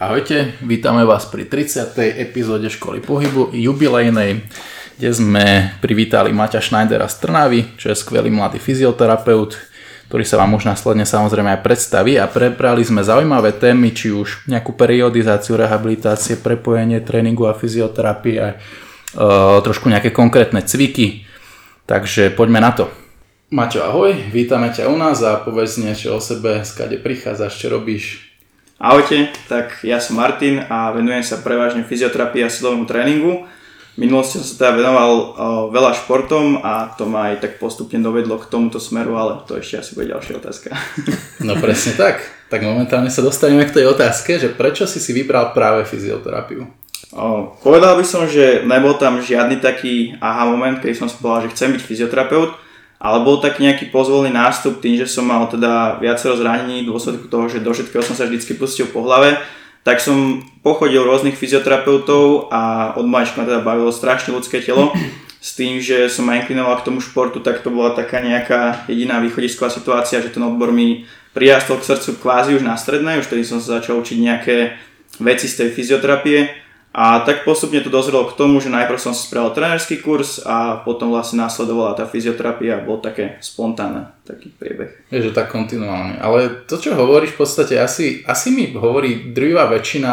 Ahojte, vítame vás pri 30. epizóde Školy pohybu jubilejnej, kde sme privítali Maťa Schneidera z Trnavy, čo je skvelý mladý fyzioterapeut, ktorý sa vám už následne samozrejme aj predstaví a prebrali sme zaujímavé témy, či už nejakú periodizáciu rehabilitácie, prepojenie tréningu a fyzioterapie a uh, trošku nejaké konkrétne cviky. Takže poďme na to. Maťo, ahoj, vítame ťa u nás a povedz niečo o sebe, skade prichádzaš, čo robíš, Ahojte, tak ja som Martin a venujem sa prevažne fyzioterapii a silovému tréningu. V minulosti som sa teda venoval veľa športom a to ma aj tak postupne dovedlo k tomuto smeru, ale to ešte asi bude ďalšia otázka. No presne tak. Tak momentálne sa dostaneme k tej otázke, že prečo si si vybral práve fyzioterapiu? O, povedal by som, že nebol tam žiadny taký aha moment, keď som si povedal, že chcem byť fyzioterapeut, ale bol tak nejaký pozvolný nástup tým, že som mal teda viacero zranení v dôsledku toho, že do všetkého som sa vždycky pustil po hlave, tak som pochodil rôznych fyzioterapeutov a od malička ma teda bavilo strašne ľudské telo. S tým, že som ma inklinoval k tomu športu, tak to bola taká nejaká jediná východisková situácia, že ten odbor mi prirastol k srdcu kvázi už na strednej, už tedy som sa začal učiť nejaké veci z tej fyzioterapie a tak postupne to dozrelo k tomu, že najprv som si spravil trénerský kurz a potom vlastne následovala tá fyzioterapia a bol také spontánne taký priebeh. Je, že tak kontinuálne. Ale to, čo hovoríš v podstate, asi, asi mi hovorí druhá väčšina,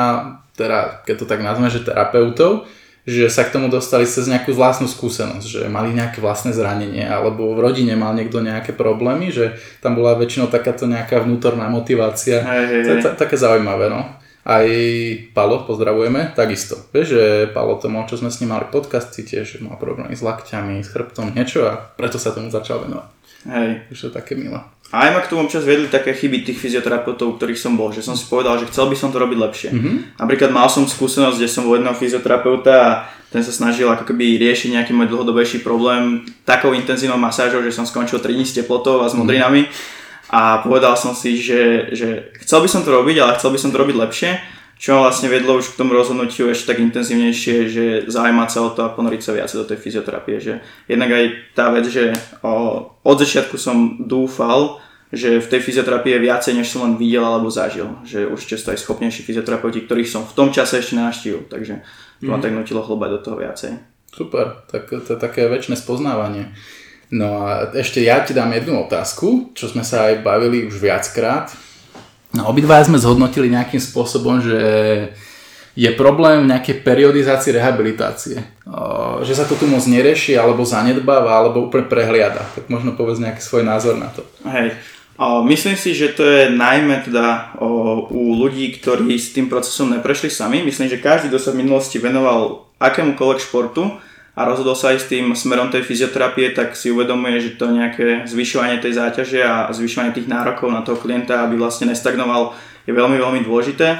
teda keď to tak nazveme, že terapeutov, že sa k tomu dostali cez nejakú vlastnú skúsenosť, že mali nejaké vlastné zranenie, alebo v rodine mal niekto nejaké problémy, že tam bola väčšinou takáto nejaká vnútorná motivácia. Hej, hej, to je také zaujímavé, no. Aj Palo, pozdravujeme, takisto. Vieš, že Palo to mal, čo sme s ním mali podcasty, tiež mal problémy s lakťami, s chrbtom, niečo a preto sa tomu začal venovať. Hej. Už to také milé. A aj ma k tomu občas vedli také chyby tých fyzioterapeutov, ktorých som bol, že som si povedal, že chcel by som to robiť lepšie. Mhm. Napríklad mal som skúsenosť, kde som bol jedného fyzioterapeuta a ten sa snažil ako keby riešiť nejaký môj dlhodobejší problém takou intenzívnou masážou, že som skončil 3 dní s teplotou a s modrinami. A povedal som si, že, že chcel by som to robiť, ale chcel by som to robiť lepšie. Čo ma vlastne vedlo už k tomu rozhodnutiu ešte tak intenzívnejšie, že zaujímať sa o to a ponoriť sa viac do tej fyzioterapie. Že jednak aj tá vec, že o, od začiatku som dúfal, že v tej fyzioterapii je viacej, než som len videl alebo zažil. Že už často aj schopnejší fyzioterapeuti, ktorých som v tom čase ešte navštívil. Takže to ma mm. tak nutilo chlobať do toho viacej. Super, tak to je také väčšie spoznávanie. No a ešte ja ti dám jednu otázku, čo sme sa aj bavili už viackrát No, obidva sme zhodnotili nejakým spôsobom, že je problém v nejakej periodizácii rehabilitácie. Že sa to tu moc nerieši, alebo zanedbáva, alebo úplne prehliada. Tak možno povedz nejaký svoj názor na to. Hej. Myslím si, že to je najmä teda u ľudí, ktorí s tým procesom neprešli sami. Myslím, že každý, kto sa v minulosti venoval akémukoľvek športu, a rozhodol sa aj s tým smerom tej fyzioterapie, tak si uvedomuje, že to nejaké zvyšovanie tej záťaže a zvyšovanie tých nárokov na toho klienta, aby vlastne nestagnoval, je veľmi, veľmi dôležité.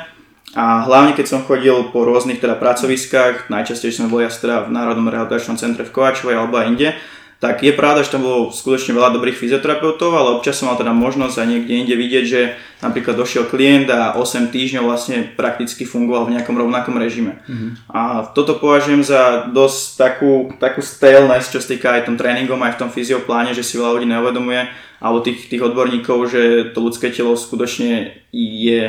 A hlavne keď som chodil po rôznych teda pracoviskách, najčastejšie sme boli asi teda v Národnom rehabilitačnom centre v Kovačovej alebo aj inde, tak je pravda, že tam bolo skutočne veľa dobrých fyzioterapeutov, ale občas som mal teda možnosť aj niekde inde vidieť, že napríklad došiel klient a 8 týždňov vlastne prakticky fungoval v nejakom rovnakom režime. Mm-hmm. A toto považujem za dosť takú, takú staleness, čo sa týka aj tom tréningom, aj v tom fyziopláne, že si veľa ľudí neuvedomuje, alebo tých, tých odborníkov, že to ľudské telo skutočne je,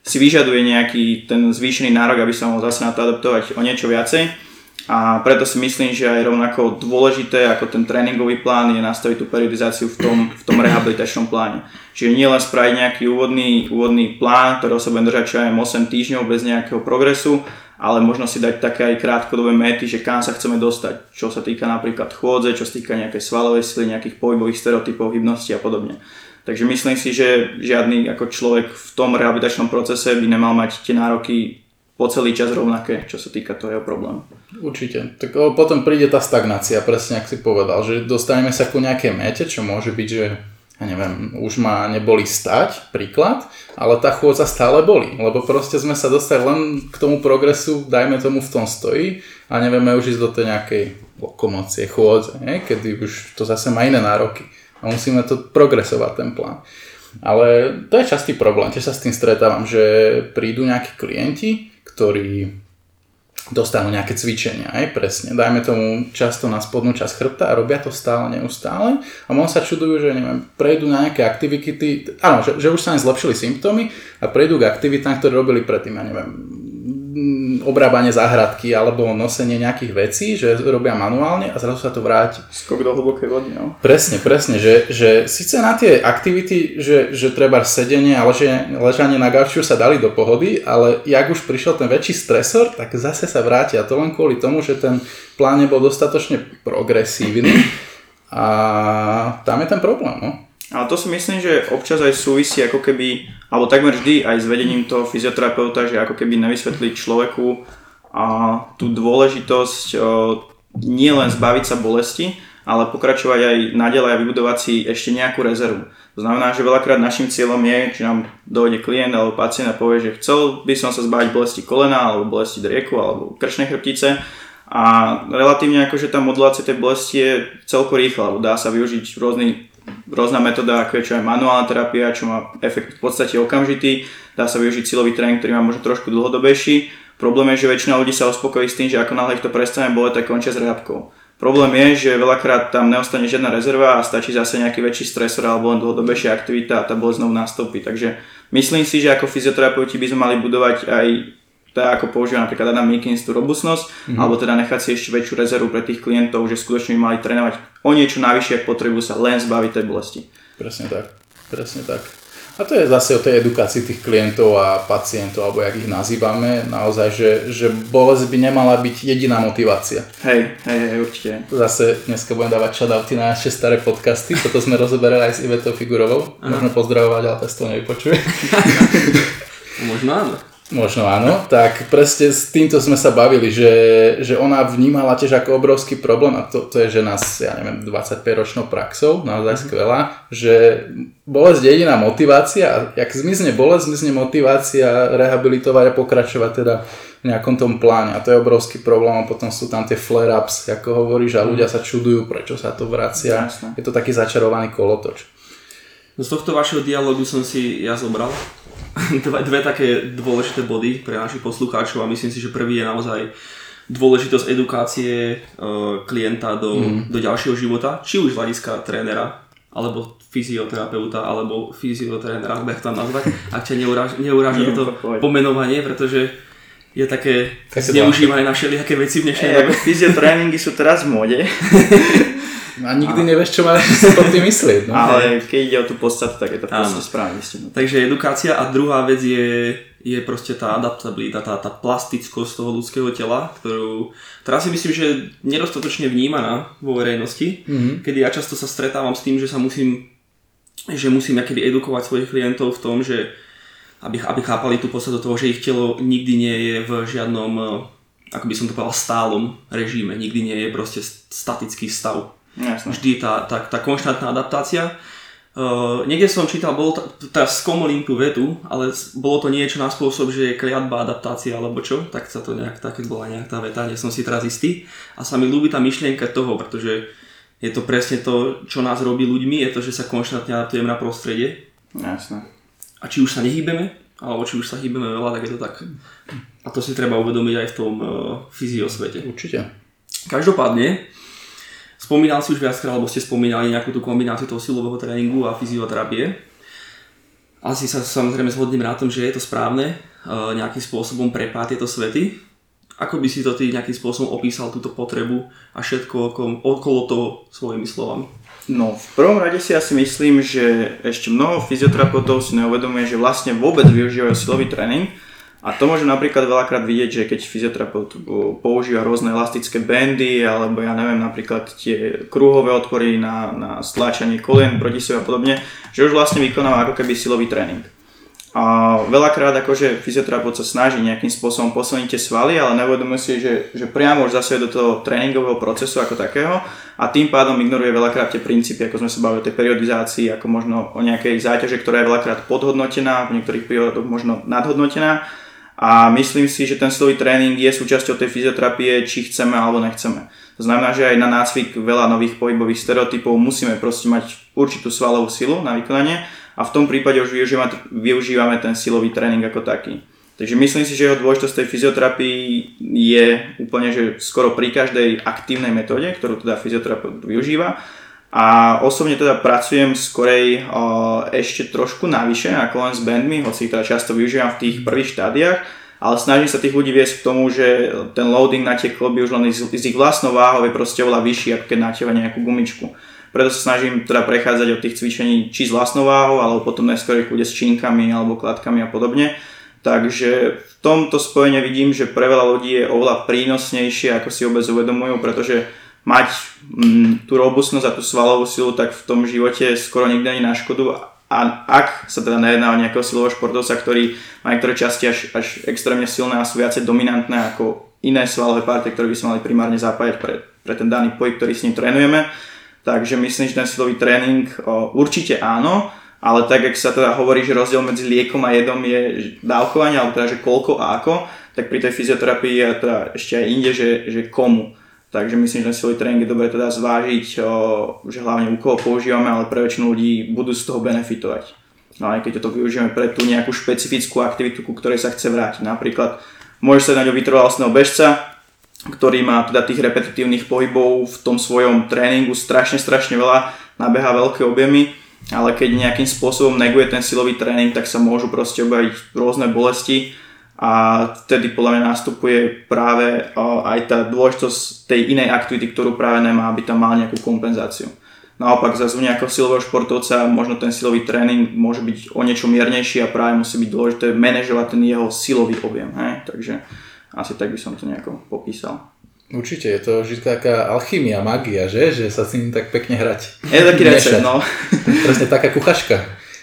si vyžaduje nejaký ten zvýšený nárok, aby sa mohol zase na to adaptovať o niečo viacej. A preto si myslím, že aj rovnako dôležité ako ten tréningový plán je nastaviť tú periodizáciu v tom, v tom rehabilitačnom pláne. Čiže nie len spraviť nejaký úvodný, úvodný plán, ktorého sa budem držať čo aj 8 týždňov bez nejakého progresu, ale možno si dať také aj krátkodobé méty, že kam sa chceme dostať, čo sa týka napríklad chôdze, čo sa týka nejakej svalovej sily, nejakých pohybových stereotypov, hybnosti a podobne. Takže myslím si, že žiadny ako človek v tom rehabilitačnom procese by nemal mať tie nároky po celý čas rovnaké, čo sa týka toho jeho problému. Určite. Tak potom príde tá stagnácia, presne ak si povedal, že dostaneme sa ku nejakej mete, čo môže byť, že ja neviem, už ma neboli stať, príklad, ale tá chôdza stále boli, lebo proste sme sa dostali len k tomu progresu, dajme tomu v tom stojí a nevieme už ísť do tej nejakej lokomócie, chôdze, nie? kedy už to zase má iné nároky a musíme to progresovať ten plán. Ale to je častý problém, tiež sa s tým stretávam, že prídu nejakí klienti, ktorí dostanú nejaké cvičenia, aj presne. Dajme tomu často na spodnú časť chrbta a robia to stále, neustále a možno sa čudujú, že neviem, prejdú na nejaké aktivity, áno, že, že už sa im zlepšili symptómy a prejdú k aktivitám, ktoré robili predtým, ja neviem, obrábanie záhradky alebo nosenie nejakých vecí, že robia manuálne a zrazu sa to vráti. Skok do hlbokej vody, no. Presne, presne, že, že síce na tie aktivity, že, že treba sedenie a ležanie, ležanie na gaučiu sa dali do pohody, ale jak už prišiel ten väčší stresor, tak zase sa vráti a to len kvôli tomu, že ten plán nebol dostatočne progresívny a tam je ten problém, no. Ale to si myslím, že občas aj súvisí ako keby, alebo takmer vždy aj s vedením toho fyzioterapeuta, že ako keby nevysvetliť človeku a tú dôležitosť nie len zbaviť sa bolesti, ale pokračovať aj naďalej a vybudovať si ešte nejakú rezervu. To znamená, že veľakrát našim cieľom je, že nám dojde klient alebo pacient a povie, že chcel by som sa zbaviť bolesti kolena alebo bolesti drieku alebo krčnej chrbtice a relatívne akože tá modulácia tej bolesti je celko rýchla, dá sa využiť rôzny rôzna metóda, ako je čo aj manuálna terapia, čo má efekt v podstate okamžitý, dá sa využiť silový tréning, ktorý má možno trošku dlhodobejší. Problém je, že väčšina ľudí sa uspokojí s tým, že ako náhle ich to prestane boleť, tak končia s rehabkou. Problém je, že veľakrát tam neostane žiadna rezerva a stačí zase nejaký väčší stresor alebo len dlhodobejšia aktivita a tá bolesť znovu nastúpi. Takže myslím si, že ako fyzioterapeuti by sme mali budovať aj tak ako používa napríklad Adam Mikins tú robustnosť, mm-hmm. alebo teda nechať si ešte väčšiu rezervu pre tých klientov, že skutočne by mali trénovať o niečo navyše, ak potrebujú sa len zbaviť tej bolesti. Presne tak, presne tak. A to je zase o tej edukácii tých klientov a pacientov, alebo jak ich nazývame, naozaj, že, že bolesť by nemala byť jediná motivácia. Hej, hej, hej, určite. Zase dneska budem dávať shoutouty na naše staré podcasty, toto sme rozoberali aj s Ivetou Figurovou, možno pozdravovať, ale to nevypočuje. možno áno. Možno áno, tak presne s týmto sme sa bavili, že, že ona vnímala tiež ako obrovský problém a to, to je žena s, ja neviem, 25 ročnou praxou, naozaj mm-hmm. skvelá, že bolesť je jediná motivácia a jak zmizne bolesť, zmizne motivácia rehabilitovať a pokračovať teda v nejakom tom pláne a to je obrovský problém a potom sú tam tie flare-ups, ako hovoríš a ľudia sa čudujú, prečo sa to vracia. Jasne. Je to taký začarovaný kolotoč. Z tohto vašeho dialogu som si ja zobral dve, dve také dôležité body pre našich poslucháčov a myslím si, že prvý je naozaj dôležitosť edukácie uh, klienta do, mm. do ďalšieho života, či už z hľadiska trénera, alebo fyzioterapeuta, alebo fyziotrénera, ako tam nazvať, ak ťa neuráža toto pomenovanie, pretože je také zneužívané na všelijaké veci v dnešnej dobe. Fyziotréningy sú teraz v móde. A nikdy a... nevieš, čo máš si pod tým myslieť. No? Ale keď ide o tú podstatu, tak je to proste správne. Takže edukácia a druhá vec je, je proste tá adaptabilita, tá, tá plastickosť toho ľudského tela, ktorú, ktorá si myslím, že je nedostatočne vnímaná vo verejnosti, mm-hmm. kedy ja často sa stretávam s tým, že sa musím že musím nejaký edukovať svojich klientov v tom, že aby, aby chápali tú podstatu toho, že ich telo nikdy nie je v žiadnom, ako by som to povedal, stálom režime, nikdy nie je proste statický stav Jasne. Vždy tá, tá, tá konštantná adaptácia. Uh, niekde som čítal, bolo to, teraz skomolím tú vetu, ale bolo to niečo na spôsob, že je kliatba adaptácia alebo čo, tak sa to nejak, tak bola nejak tá veta, nie som si teraz istý. A sa mi ľúbi tá myšlienka toho, pretože je to presne to, čo nás robí ľuďmi, je to, že sa konštantne adaptujeme na prostredie. Jasne. A či už sa nehýbeme, alebo či už sa hýbeme veľa, tak je to tak. A to si treba uvedomiť aj v tom uh, fyziosvete. Určite. Každopádne, Spomínal si už viackrát, alebo ste spomínali nejakú tú kombináciu toho silového tréningu a fyzioterapie. Asi sa samozrejme zhodneme na tom, že je to správne e, nejakým spôsobom prepáť tieto svety. Ako by si to ty nejakým spôsobom opísal túto potrebu a všetko okolo toho svojimi slovami? No, v prvom rade si asi myslím, že ešte mnoho fyzioterapeutov si neuvedomuje, že vlastne vôbec využívajú silový tréning, a to môžem napríklad veľakrát vidieť, že keď fyzioterapeut používa rôzne elastické bandy, alebo ja neviem, napríklad tie kruhové otvory na, na stláčanie kolien sebe a podobne, že už vlastne vykonáva ako keby silový tréning. A veľakrát akože fyzioterapeut sa snaží nejakým spôsobom posilniť tie svaly, ale neuvedomuje si, že, že priamo už zase do toho tréningového procesu ako takého a tým pádom ignoruje veľakrát tie princípy, ako sme sa bavili o tej periodizácii, ako možno o nejakej záťaže, ktorá je veľakrát podhodnotená, v niektorých prípadoch možno nadhodnotená a myslím si, že ten silový tréning je súčasťou tej fyzioterapie, či chceme alebo nechceme. To znamená, že aj na nácvik veľa nových pohybových stereotypov musíme proste mať určitú svalovú silu na vykonanie a v tom prípade už využívame, využívame ten silový tréning ako taký. Takže myslím si, že jeho dôležitosť tej fyzioterapii je úplne, že skoro pri každej aktívnej metóde, ktorú teda fyzioterapeut využíva. A osobne teda pracujem skorej ešte trošku navyše ako len s bandmi, hoci ich teda často využívam v tých prvých štádiách, ale snažím sa tých ľudí viesť k tomu, že ten loading na tie kloby už len z, z ich vlastnou váhou je proste oveľa vyšší, ako keď natieva nejakú gumičku. Preto sa snažím teda prechádzať od tých cvičení či s vlastnou váhou, alebo potom neskôr ich ľudia s činkami alebo kladkami a podobne Takže v tomto spojení vidím, že pre veľa ľudí je oveľa prínosnejšie, ako si vôbec uvedomujú, pretože mať mm, tú robustnosť a tú svalovú silu, tak v tom živote skoro nikdy ani na škodu. A ak sa teda nejedná o nejakého silového športovca, ktorý má niektoré časti až, až extrémne silné a sú viacej dominantné ako iné svalové partie, ktoré by sa mali primárne zapájať pre, pre ten daný pohyb, ktorý s ním trénujeme. Takže myslím, že ten silový tréning o, určite áno, ale tak, ak sa teda hovorí, že rozdiel medzi liekom a jedom je dávkovanie, alebo teda, že koľko a ako, tak pri tej fyzioterapii je teda ešte aj inde, že, že komu. Takže myslím, že silový tréning je dobre teda zvážiť, že hlavne u koho používame, ale pre väčšinu ľudí budú z toho benefitovať. No aj keď to využijeme pre tú nejakú špecifickú aktivitu, ku ktorej sa chce vrátiť. Napríklad môže sa dať o vytrvalostného bežca, ktorý má teda tých repetitívnych pohybov v tom svojom tréningu strašne, strašne veľa, nabeha veľké objemy ale keď nejakým spôsobom neguje ten silový tréning, tak sa môžu proste objaviť rôzne bolesti a vtedy podľa mňa nastupuje práve aj tá dôležitosť tej inej aktivity, ktorú práve nemá, aby tam mal nejakú kompenzáciu. Naopak zase u nejakého silového športovca možno ten silový tréning môže byť o niečo miernejší a práve musí byť dôležité manažovať ten jeho silový objem. Hej? Takže asi tak by som to nejako popísal. Určite, je to vždy taká alchymia, magia, že? Že sa s ním tak pekne hrať. Je taký recept, no. Presne taká kuchaška.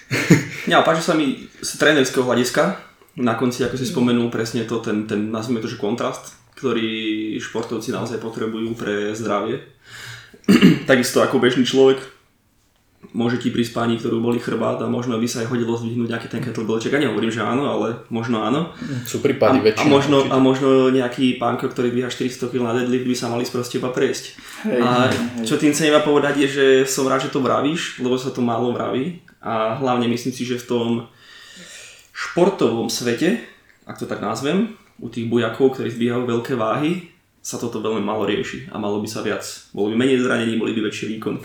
Ja, páči sa mi z trénerského hľadiska. Na konci, ako si spomenul, presne to, ten, ten nazvime to, že kontrast, ktorý športovci naozaj potrebujú pre zdravie. Takisto ako bežný človek, môže ti pri spáni, ktorú boli chrbát a možno by sa aj hodilo zdvihnúť nejaký ten kettlebellček. Ja nehovorím, že áno, ale možno áno. Sú prípady väčšie. A možno, a možno nejaký pánko, ktorý dvíha 400 kg na deadlift by sa mali sproste iba prejsť. Hej, a hej. čo tým chcem iba povedať je, že som rád, že to vravíš, lebo sa to málo vraví a hlavne myslím si, že v tom športovom svete, ak to tak nazvem, u tých bujakov, ktorí zdvíhajú veľké váhy, sa toto veľmi málo rieši a malo by sa viac. Bolo by menej zranení, boli by väčší výkon.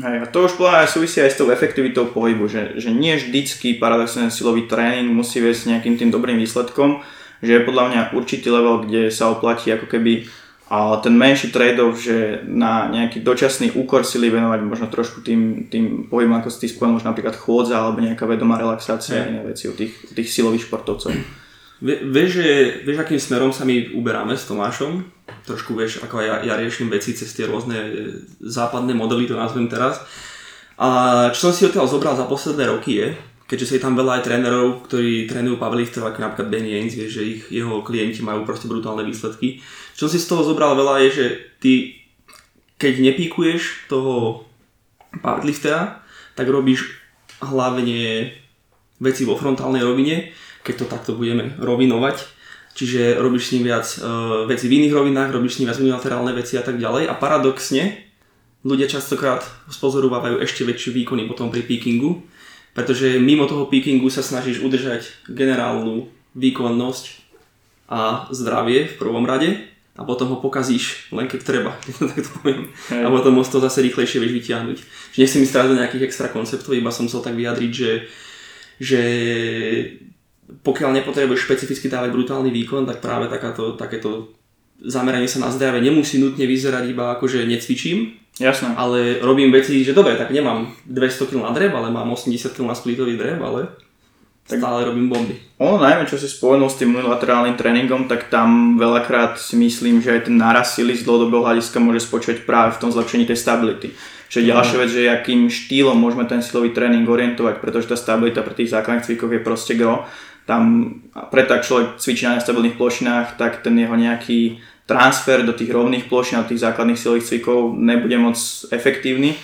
Hej, a to už podľa súvisí aj s tou efektivitou pohybu, že, že nie vždycky paradoxne silový tréning musí viesť nejakým tým dobrým výsledkom, že je podľa mňa určitý level, kde sa oplatí ako keby a ten menší trade-off, že na nejaký dočasný úkor sily venovať možno trošku tým, tým pohybom, ako si ty spomenul, napríklad chôdza alebo nejaká vedomá relaxácia a iné veci u tých, tých silových športovcov. Vieš, že, vieš, akým smerom sa my uberáme s Tomášom? trošku vieš, ako ja, ja riešim veci cez tie rôzne e, západné modely, to nazvem teraz. A čo som si odtiaľ zobral za posledné roky je, keďže sú tam veľa aj trénerov, ktorí trénujú powerlifterov, ako napríklad Benny Haynes, vieš, že ich, jeho klienti majú proste brutálne výsledky. Čo si z toho zobral veľa je, že ty, keď nepíkuješ toho powerliftera, tak robíš hlavne veci vo frontálnej rovine, keď to takto budeme rovinovať Čiže robíš s ním viac uh, veci v iných rovinách, robíš s ním viac unilaterálne veci a tak ďalej. A paradoxne, ľudia častokrát spozorovávajú ešte väčšie výkony potom pri peakingu, pretože mimo toho peakingu sa snažíš udržať generálnu výkonnosť a zdravie v prvom rade a potom ho pokazíš len keď treba, tak to poviem. Hej. A potom to zase rýchlejšie vieš vyťahnuť. Čiže nechcem teraz do nejakých extra konceptov, iba som chcel tak vyjadriť, že, že pokiaľ nepotrebuješ špecificky dávať brutálny výkon, tak práve takáto, takéto zameranie sa na zdravie nemusí nutne vyzerať iba ako, že necvičím, Jasné. ale robím veci, že dobre, tak nemám 200 kg na dreb, ale mám 80 kg na splitový dreb, ale tak stále robím bomby. Ono najmä, čo si spomenul s tým unilaterálnym tréningom, tak tam veľakrát si myslím, že aj ten náraz sily z dlhodobého hľadiska môže spočívať práve v tom zlepšení tej stability. Čiže ďalšia vec, že akým štýlom môžeme ten silový tréning orientovať, pretože tá stabilita pri tých základných cvikoch je proste gro tam preto ak človek cvičí na nestabilných plošinách, tak ten jeho nejaký transfer do tých rovných plošín a tých základných silových cvikov nebude moc efektívny,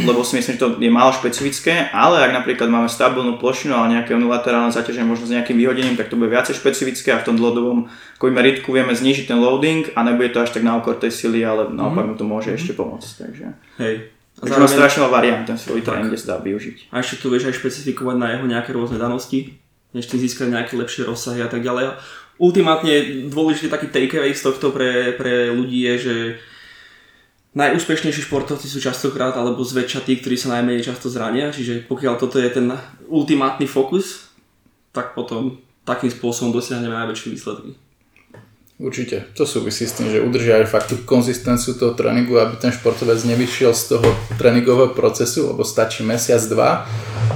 lebo si myslím, že to je málo špecifické, ale ak napríklad máme stabilnú plošinu, ale nejaké unilaterálne zaťaženie možno s nejakým vyhodením, tak to bude viacej špecifické a v tom dlhodobom meritku vieme znižiť ten loading a nebude to až tak na okor tej sily, ale naopak mm-hmm. mu to môže mm-hmm. ešte pomôcť. Takže. Hej. A Takže zároveň... strašne variant ten silový tréning, kde sa dá využiť. A ešte tu vieš aj špecifikovať na jeho nejaké rôzne danosti, než tým získať nejaké lepšie rozsahy a tak ďalej. Ultimátne dôležitý taký takeaway z tohto pre, pre ľudí je, že najúspešnejší športovci sú častokrát alebo zväčša tí, ktorí sa najmenej často zrania, čiže pokiaľ toto je ten ultimátny fokus, tak potom takým spôsobom dosiahneme najväčšie výsledky. Určite. To súvisí s tým, že udržia aj fakt tú konzistenciu toho tréningu, aby ten športovec nevyšiel z toho tréningového procesu, lebo stačí mesiac, dva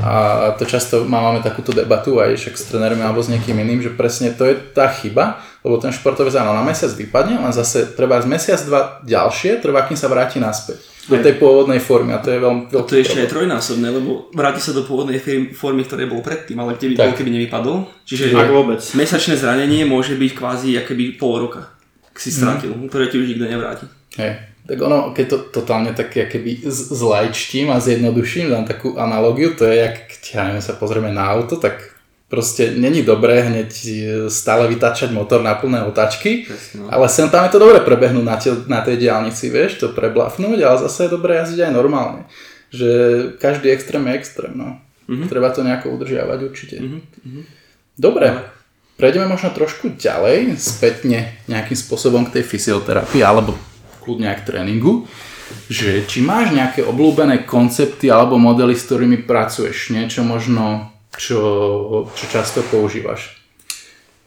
a to často máme takúto debatu aj však s trénermi alebo s niekým iným, že presne to je tá chyba, lebo ten športovec áno, na mesiac vypadne, len zase treba z mesiac, dva ďalšie, trvá, kým sa vráti naspäť do tej pôvodnej formy a to je veľmi veľký To je ešte aj trojnásobné, lebo vráti sa do pôvodnej formy, ktoré bol predtým, ale keby, bol, keby nevypadol. Čiže Ak vôbec. mesačné zranenie môže byť kvázi akoby pol roka, ak si stratil, mm. ktoré ti už nikto nevráti. Hej. Tak ono, keď to totálne také keby zlajčtím a zjednoduším, dám takú analogiu, to je jak, keď ja neviem, sa pozrieme na auto, tak proste není dobré hneď e, stále vytačať motor na plné otačky, Presne. ale sem tam je to dobré prebehnúť na, te, na tej diálnici, vieš, to preblafnúť, ale zase je dobré jazdiť aj normálne. Že každý extrém je extrém, no. Mm-hmm. Treba to nejako udržiavať určite. Mm-hmm. Dobre, prejdeme možno trošku ďalej, spätne nejakým spôsobom k tej fyzioterapii, alebo kľudne aj k tréningu že či máš nejaké obľúbené koncepty alebo modely, s ktorými pracuješ, niečo možno čo, čo často používaš?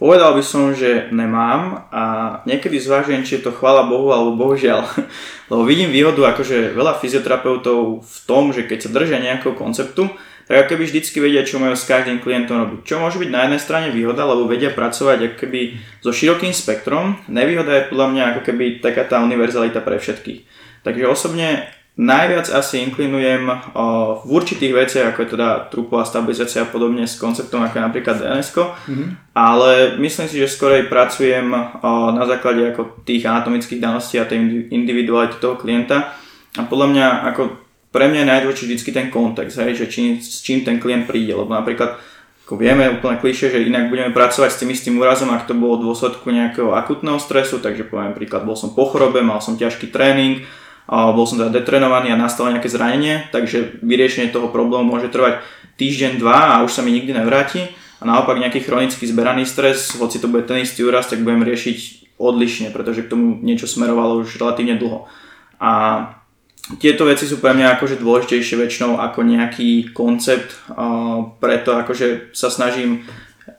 Povedal by som, že nemám a niekedy zvážujem, či je to chvála Bohu alebo bohužiaľ. Lebo vidím výhodu akože veľa fyzioterapeutov v tom, že keď sa držia nejakého konceptu, tak ako keby vždycky vedia, čo majú s každým klientom robiť. Čo môže byť na jednej strane výhoda, lebo vedia pracovať ako keby so širokým spektrom. Nevýhoda je podľa mňa ako keby taká tá univerzalita pre všetkých. Takže osobne Najviac asi inklinujem v určitých veciach, ako je teda trupová stabilizácia a podobne s konceptom ako je napríklad DNS, mm-hmm. ale myslím si, že skorej pracujem na základe ako tých anatomických daností a tej individuality toho klienta a podľa mňa ako pre mňa je najdôležitý vždy ten kontext, hej, že čím, s čím ten klient príde, lebo napríklad ako vieme úplne klišie, že inak budeme pracovať s tým istým úrazom, ak to bolo v dôsledku nejakého akutného stresu, takže poviem príklad, bol som po chorobe, mal som ťažký tréning, bol som teda detrenovaný a nastalo nejaké zranenie, takže vyriešenie toho problému môže trvať týždeň, dva a už sa mi nikdy nevráti. A naopak nejaký chronický zberaný stres, hoci to bude ten istý úraz, tak budem riešiť odlišne, pretože k tomu niečo smerovalo už relatívne dlho. A tieto veci sú pre mňa akože dôležitejšie väčšinou ako nejaký koncept, preto akože sa snažím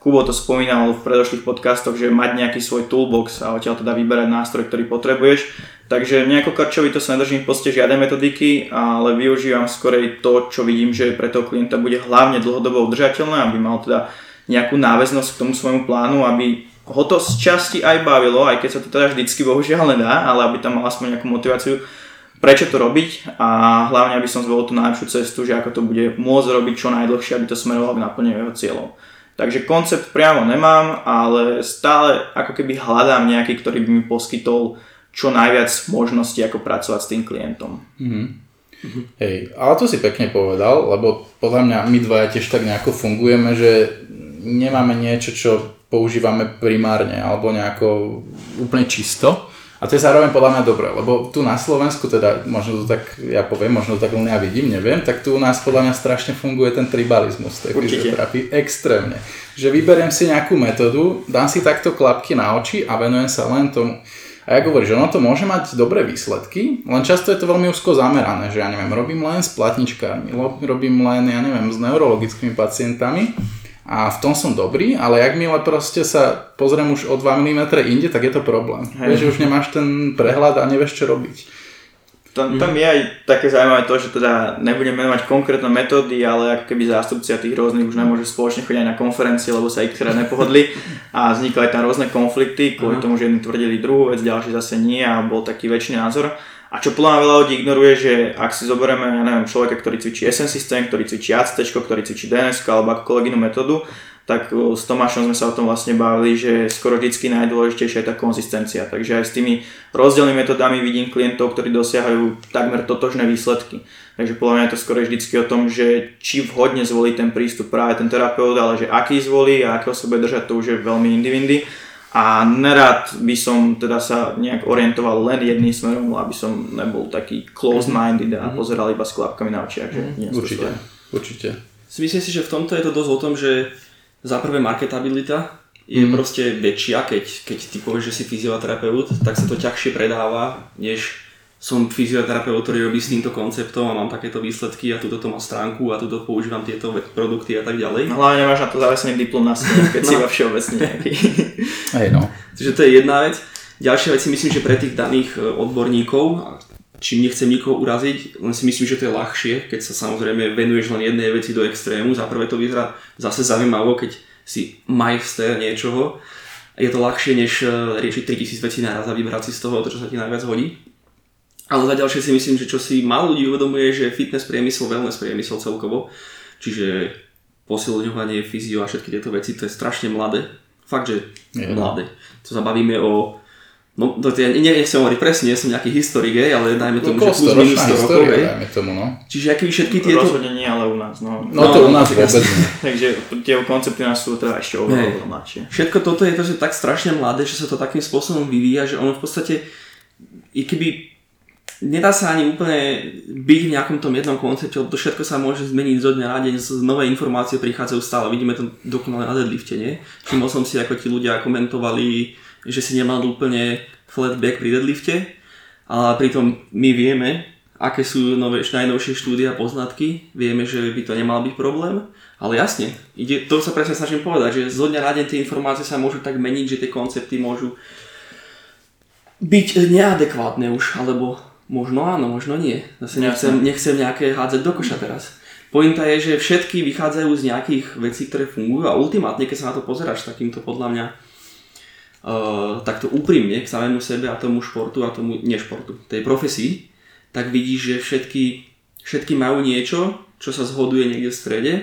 Kubo to spomínal v predošlých podcastoch, že mať nejaký svoj toolbox a odtiaľ teda vyberať nástroj, ktorý potrebuješ. Takže nejako karčovi to sa nedržím v podstate žiadnej metodiky, ale využívam skorej to, čo vidím, že pre toho klienta bude hlavne dlhodobo udržateľné, aby mal teda nejakú náväznosť k tomu svojmu plánu, aby ho to z časti aj bavilo, aj keď sa to teda vždycky bohužiaľ nedá, ale aby tam mal aspoň nejakú motiváciu prečo to robiť a hlavne aby som zvolil tú najlepšiu cestu, že ako to bude môcť robiť čo najdlhšie, aby to smerovalo k naplneniu jeho cieľov. Takže koncept priamo nemám, ale stále ako keby hľadám nejaký, ktorý by mi poskytol čo najviac možností, ako pracovať s tým klientom. Mm-hmm. Hej, ale to si pekne povedal, lebo podľa mňa my dvaja tiež tak nejako fungujeme, že nemáme niečo, čo používame primárne alebo nejako úplne čisto, a to je zároveň podľa mňa dobré, lebo tu na Slovensku, teda možno to tak, ja poviem, možno to tak len ja vidím, neviem, tak tu u nás podľa mňa strašne funguje ten tribalizmus tej fyzioterapii extrémne. Že vyberiem si nejakú metódu, dám si takto klapky na oči a venujem sa len tomu. A ja hovorím, že ono to môže mať dobré výsledky, len často je to veľmi úzko zamerané, že ja neviem, robím len s platničkármi, robím len, ja neviem, s neurologickými pacientami a v tom som dobrý, ale jakmile proste sa pozriem už o 2 mm inde, tak je to problém. Hej. Vieš, že už nemáš ten prehľad a nevieš čo robiť. Tam, tam je aj také zaujímavé to, že teda nebudeme menovať konkrétne metódy, ale ako keby zástupcia tých rôznych už nemôžu spoločne chodiť aj na konferencie, lebo sa ich teda nepohodli a vznikali tam rôzne konflikty, kvôli tomu, že jedni tvrdili druhú vec, ďalší zase nie a bol taký väčší názor. A čo podľa veľa ľudí ignoruje, že ak si zoberieme, ja neviem, človeka, ktorý cvičí SN systém, ktorý cvičí ACT, ktorý cvičí DNS alebo akokoľvek inú metódu, tak s Tomášom sme sa o tom vlastne bavili, že skoro vždy najdôležitejšia je tá konzistencia. Takže aj s tými rozdielnymi metodami vidím klientov, ktorí dosiahajú takmer totožné výsledky. Takže podľa mňa je to skoro vždycky o tom, že či vhodne zvolí ten prístup práve ten terapeut, ale že aký zvolí a akého sa bude držať, to už je veľmi indivindy a nerad by som teda sa nejak orientoval len jedným smerom, aby som nebol taký closed-minded a mhm. pozeral iba s klapkami na očiach. Že mm-hmm. určite, určite. Myslím si, že v tomto je to dosť o tom, že za prvé marketabilita je mm. proste väčšia, keď, keď ty povieš, že si fyzioterapeut, tak sa to ťažšie predáva, než som fyzioterapeut, ktorý robí s týmto konceptom a mám takéto výsledky a túto to má stránku a túto používam tieto produkty a tak ďalej. No hlavne máš na to zavesený diplom na stene, keď no. si iba všeobecne nejaký. Hej no. Takže to je jedna vec. Ďalšia vec si myslím, že pre tých daných e, odborníkov, čím nechcem nikoho uraziť, len si myslím, že to je ľahšie, keď sa samozrejme venuješ len jednej veci do extrému. Za prvé to vyzerá zase zaujímavo, keď si majster niečoho. Je to ľahšie, než e, riešiť 3000 vecí naraz a vybrať si z toho to, čo sa ti najviac hodí. Ale za ďalšie si myslím, že čo si málo ľudí uvedomuje, že fitness priemysel, wellness priemysel celkovo, čiže posilňovanie, fyzio a všetky tieto veci, to je strašne mladé. Fakt, že je. mladé. To sa bavíme o No, to ja nechcem hovoriť presne, nie som nejaký historik, ale dajme tomu, no, že plus minus 100 rokov, dajme tomu, no. Čiže aký všetky tieto... Rozhodne nie, ale u nás, no. No, no to u nás vôbec nie. Takže tie koncepty nás sú teda ešte oveľa mladšie. Všetko toto je to, že tak strašne mladé, že sa to takým spôsobom vyvíja, že ono v podstate, i keby nedá sa ani úplne byť v nejakom tom jednom koncepte, lebo to všetko sa môže zmeniť zo dňa na deň, nové informácie prichádzajú stále, vidíme to dokonale na deadlifte, nie? Všimol som si, ako ti ľudia komentovali že si nemal úplne flat back pri deadlifte, ale pritom my vieme, aké sú nové, najnovšie štúdia a poznatky, vieme, že by to nemal byť problém, ale jasne, ide, to sa presne snažím povedať, že zo dňa na deň tie informácie sa môžu tak meniť, že tie koncepty môžu byť neadekvátne už, alebo možno áno, možno nie. Zase nechcem, nechcem nejaké hádzať do koša teraz. Pointa je, že všetky vychádzajú z nejakých vecí, ktoré fungujú a ultimátne, keď sa na to pozeráš takýmto podľa mňa uh, takto úprimne k samému sebe a tomu športu a tomu nešportu, tej profesii, tak vidíš, že všetky, všetky majú niečo, čo sa zhoduje niekde v strede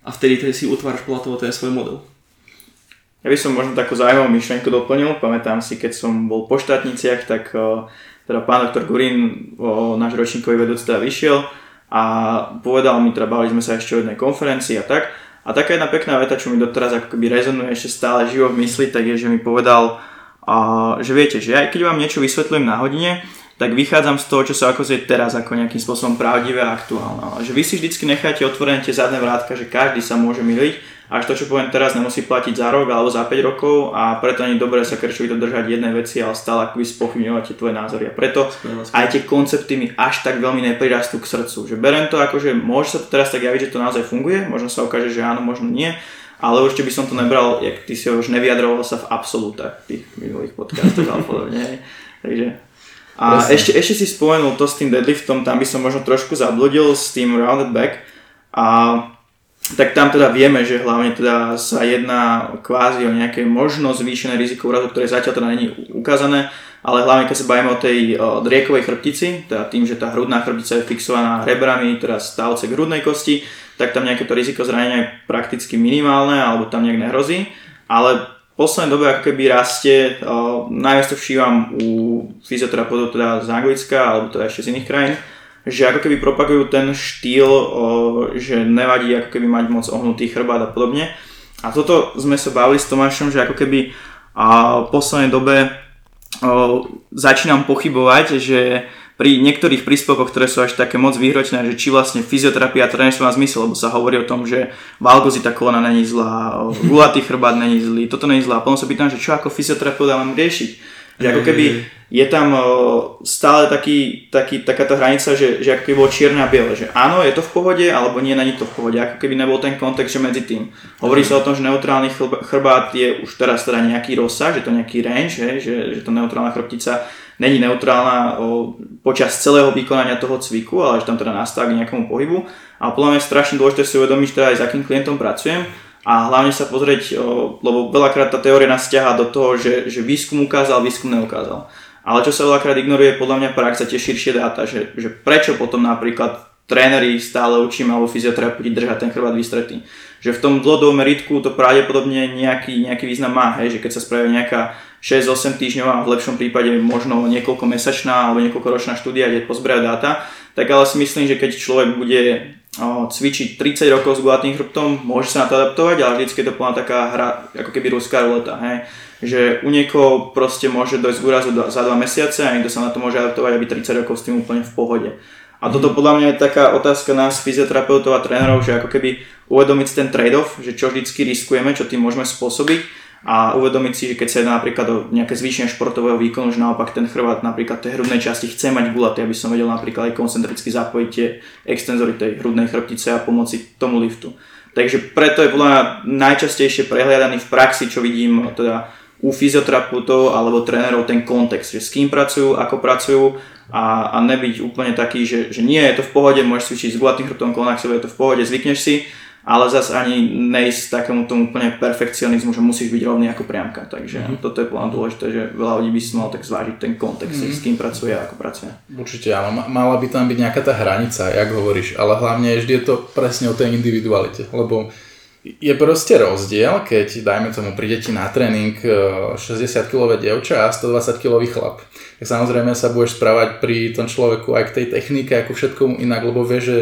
a vtedy si utváraš podľa toho ten svoj model. Ja by som možno takú zaujímavú myšlienku doplnil. Pamätám si, keď som bol po štátniciach, tak uh, teda pán doktor Gurín, uh, náš ročníkový vedúci teda vyšiel a povedal mi, teda bavili sme sa ešte o jednej konferencii a tak, a taká jedna pekná veta, čo mi doteraz ako keby rezonuje ešte stále živo v mysli, tak je, že mi povedal, uh, že viete, že aj keď vám niečo vysvetľujem na hodine, tak vychádzam z toho, čo sa ako teraz ako nejakým spôsobom pravdivé a aktuálne. Ale že vy si vždycky necháte otvorené tie zadné vrátka, že každý sa môže miliť až to, čo poviem teraz, nemusí platiť za rok alebo za 5 rokov a preto nie je dobré sa krčovi držať jednej veci, ale stále akoby spochybňovať tie tvoje názory. A preto aj tie koncepty mi až tak veľmi neprirastú k srdcu. Že berem to ako, že môže sa to teraz tak javiť, že to naozaj funguje, možno sa ukáže, že áno, možno nie, ale určite by som to nebral, jak ty si už nevyjadroval sa v absolútach tých minulých podcastoch a podobne. Takže a ešte, ešte si spomenul to s tým deadliftom, tam by som možno trošku zabludil s tým rounded back. A tak tam teda vieme, že hlavne teda sa jedná kvázi o nejaké možno zvýšené riziko úrazu, ktoré zatiaľ teda není ukázané, ale hlavne keď sa bavíme o tej o chrbtici, teda tým, že tá hrudná chrbtica je fixovaná rebrami, teda stavce k hrudnej kosti, tak tam nejaké to riziko zranenia je prakticky minimálne alebo tam nejak nehrozí, ale v poslednej dobe ako keby rastie, najviac to všívam u fyzioterapeutov teda z Anglicka alebo teda ešte z iných krajín, že ako keby propagujú ten štýl, že nevadí ako keby mať moc ohnutý chrbát a podobne. A toto sme sa bavili s Tomášom, že ako keby v poslednej dobe začínam pochybovať, že pri niektorých príspevkoch, ktoré sú až také moc vyhročené, že či vlastne fyzioterapia a trénerstvo má zmysel, lebo sa hovorí o tom, že valgozita kolena není zlá, gulatý chrbát není zlý, toto není zlá. A potom sa pýtam, že čo ako fyzioterapeut mám riešiť že ako keby je tam stále taký, taký, takáto hranica, že, že ako keby bolo čierne a biele, že áno, je to v pohode, alebo nie, není to v pohode, ako keby nebol ten kontext, že medzi tým. Hovorí sa o tom, že neutrálny chrbát je už teraz teda nejaký rozsah, že to nejaký range, že, že, že to neutrálna chrbtica není neutrálna o, počas celého vykonania toho cviku, ale že tam teda nastáva k nejakému pohybu. A podľa mňa je strašne dôležité si uvedomiť, teda aj s akým klientom pracujem, a hlavne sa pozrieť, lebo veľakrát tá teória nás ťahá do toho, že, že výskum ukázal, výskum neukázal. Ale čo sa veľakrát ignoruje, podľa mňa prax a tie širšie dáta, že, že prečo potom napríklad tréneri stále učíme alebo fyzioterapeuti držať ten chrbát vystretý. Že v tom dlhodobom meritku to pravdepodobne nejaký, nejaký význam má, hej, že keď sa spraví nejaká 6-8 týždňová, v lepšom prípade možno niekoľko mesačná alebo niekoľko ročná štúdia, kde pozberajú dáta, tak ale si myslím, že keď človek bude cvičiť 30 rokov s gulatým chrbtom, môže sa na to adaptovať, ale vždycky je to plná taká hra, ako keby ruská ruleta, hej. Že u niekoho proste môže dojsť k úrazu za 2 mesiace a niekto sa na to môže adaptovať, aby 30 rokov s tým úplne v pohode. A A toto podľa mňa je taká otázka nás, fyzioterapeutov a trénerov, že ako keby uvedomiť ten trade-off, že čo vždycky riskujeme, čo tým môžeme spôsobiť a uvedomiť si, že keď sa napríklad o nejaké zvýšenie športového výkonu, že naopak ten chrbát napríklad tej hrudnej časti chce mať gulatý, aby som vedel napríklad aj koncentricky zapojiť tie extenzory tej hrudnej chrbtice a pomoci tomu liftu. Takže preto je podľa mňa najčastejšie prehliadaný v praxi, čo vidím teda u fyzioterapeutov alebo trénerov ten kontext, že s kým pracujú, ako pracujú a, a nebyť úplne taký, že, že nie je to v pohode, môžeš cvičiť s gulatým chrbtom, kolonách je to v pohode, zvykneš si, ale zase ani nejsť takému tomu úplne perfekcionizmu, že musíš byť rovný ako priamka. Takže mm-hmm. toto je plán dôležité, že veľa ľudí by si mal tak zvážiť ten kontext, mm-hmm. s kým pracuje a ako pracuje. Určite áno, mala by tam byť nejaká tá hranica, jak hovoríš, ale hlavne vždy je to presne o tej individualite, lebo je proste rozdiel, keď dajme tomu príde ti na tréning 60 kg dievča a 120 kg chlap. Tak samozrejme sa budeš správať pri tom človeku aj k tej technike, ako všetkomu inak, lebo vie, že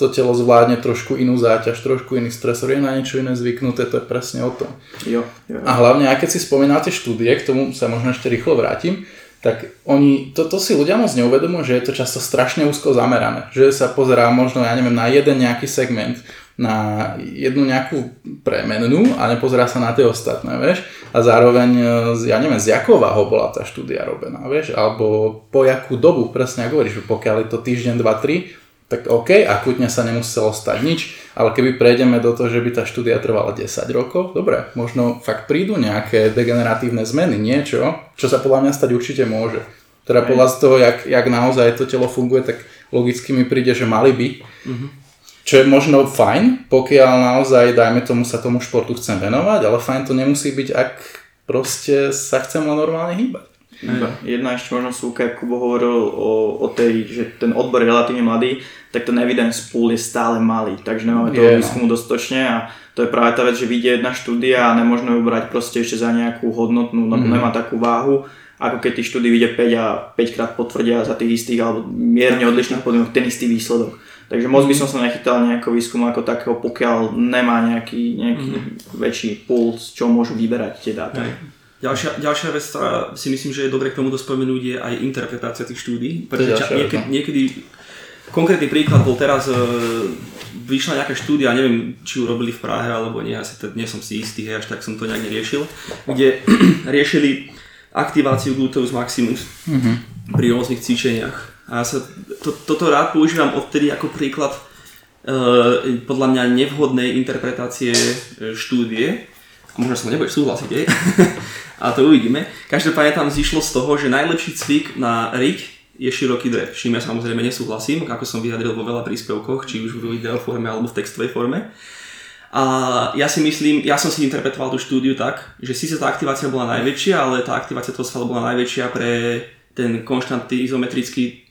to telo zvládne trošku inú záťaž, trošku iný stresor, je na niečo iné zvyknuté, to je presne o tom. Jo, jo. A hlavne, aj keď si spomínate štúdie, k tomu sa možno ešte rýchlo vrátim, tak oni, to, to si ľudia moc neuvedomujú, že je to často strašne úzko zamerané. Že sa pozerá možno, ja neviem, na jeden nejaký segment, na jednu nejakú premennú a nepozerá sa na tie ostatné, vieš. A zároveň, ja neviem, z jakého váhou bola tá štúdia robená, vieš, alebo po jakú dobu, presne ako hovoríš, pokiaľ je to týždeň, dva, tri, tak OK, akutne sa nemuselo stať nič, ale keby prejdeme do toho, že by tá štúdia trvala 10 rokov, dobre, možno fakt prídu nejaké degeneratívne zmeny, niečo, čo sa podľa mňa stať určite môže. Teda podľa z toho, jak, jak naozaj to telo funguje, tak logicky mi príde, že mali by. Mm-hmm. Čo je možno fajn, pokiaľ naozaj, dajme tomu, sa tomu športu chcem venovať, ale fajn to nemusí byť, ak proste sa chcem len normálne hýbať. Jedna ešte možno súka, ako Kubo hovoril o, o tej, že ten odbor je relatívne mladý, tak ten evidence pool je stále malý, takže nemáme toho yeah, výskumu dostatočne a to je práve tá vec, že vidie jedna štúdia a nemôžeme ju brať proste ešte za nejakú hodnotnú, mm. nemá takú váhu, ako keď tých štúdí vidie 5 a 5 krát potvrdia za tých istých alebo mierne odlišných podmienok ten istý výsledok. Takže moc by som sa nechytal nejakého výskumu ako takého, pokiaľ nemá nejaký, nejaký mm. väčší pool, z čo môžu vyberať tie dáta. Hey. Ďalšia, ďalšia vec, ktorá si myslím, že je dobre k tomuto spomenúť, je aj interpretácia tých štúdí. Pretože ča, niekedy, niekedy, konkrétny príklad bol teraz, e, vyšla nejaká štúdia, neviem, či ju robili v Prahe alebo nie, asi nie som si istý, hej, až tak som to nejak neriešil, kde riešili aktiváciu gluteus maximus mm-hmm. pri rôznych cvičeniach. A ja sa to, toto rád používam odtedy ako príklad e, podľa mňa nevhodnej interpretácie e, štúdie. Možno sa nebudeš súhlasiť, hej? a to uvidíme. Každopádne tam zišlo z toho, že najlepší cvik na riť je široký drep. S čím ja samozrejme nesúhlasím, ako som vyjadril vo veľa príspevkoch, či už v forme alebo v textovej forme. A ja si myslím, ja som si interpretoval tú štúdiu tak, že síce tá aktivácia bola najväčšia, ale tá aktivácia toho svalu bola najväčšia pre ten konštantný izometrický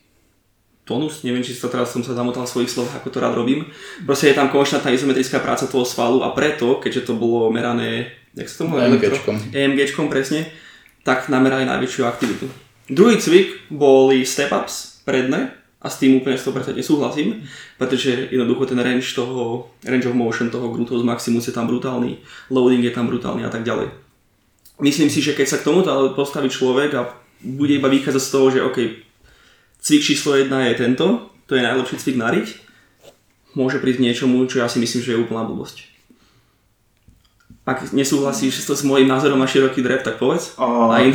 tonus, neviem, či sa teraz som sa zamotal v svojich slovách, ako to rád robím. Proste je tam konštantná izometrická práca toho svalu a preto, keďže to bolo merané jak sa to volá? EMGčkom. EMGčkom presne, tak namerali najväčšiu aktivitu. Druhý cvik boli step-ups predné a s tým úplne 100% súhlasím, pretože jednoducho ten range toho, range of motion toho gluteus maximus je tam brutálny, loading je tam brutálny a tak ďalej. Myslím si, že keď sa k tomuto postaví človek a bude iba vychádzať z toho, že OK, cvik číslo 1 je tento, to je najlepší cvik na riť, môže prísť niečomu, čo ja si myslím, že je úplná blbosť. Ak nesúhlasíš s môjim názorom na široký drep, tak povedz. O, Aj...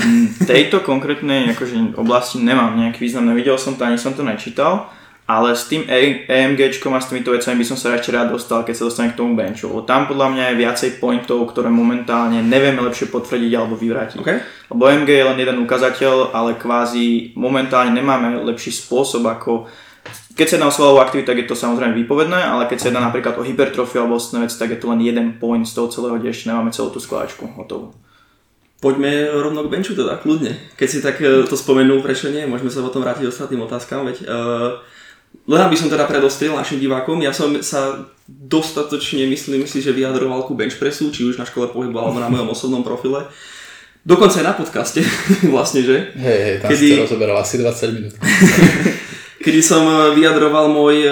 tejto konkrétnej akože, oblasti nemám nejaký význam, nevidel som to, ani som to nečítal, ale s tým EMGčkom a s týmito vecami by som sa radšej rád dostal, keď sa dostanem k tomu benchu. Lebo tam podľa mňa je viacej pointov, ktoré momentálne nevieme lepšie potvrdiť alebo vyvrátiť. Okay. Lebo EMG je len jeden ukazateľ, ale kvázi momentálne nemáme lepší spôsob, ako keď sa jedná o svalovú aktivitu, tak je to samozrejme výpovedné, ale keď sa jedná napríklad o hypertrofiu alebo ostné vec, tak je to len jeden point z toho celého, kde ešte nemáme celú tú skladačku hotovú. Poďme rovno k benchu teda, kľudne. Keď si tak e, to spomenul, prečo nie, môžeme sa potom vrátiť ostatným otázkam, veď uh, len aby som teda predostrel našim divákom, ja som sa dostatočne, myslím si, že vyjadroval ku bench pressu, či už na škole pohybu alebo na mojom osobnom profile. Dokonca aj na podcaste, vlastne, že? Hej, hej, tam Kedy... si to rozoberal asi 20 minút. kedy som e, vyjadroval môj e,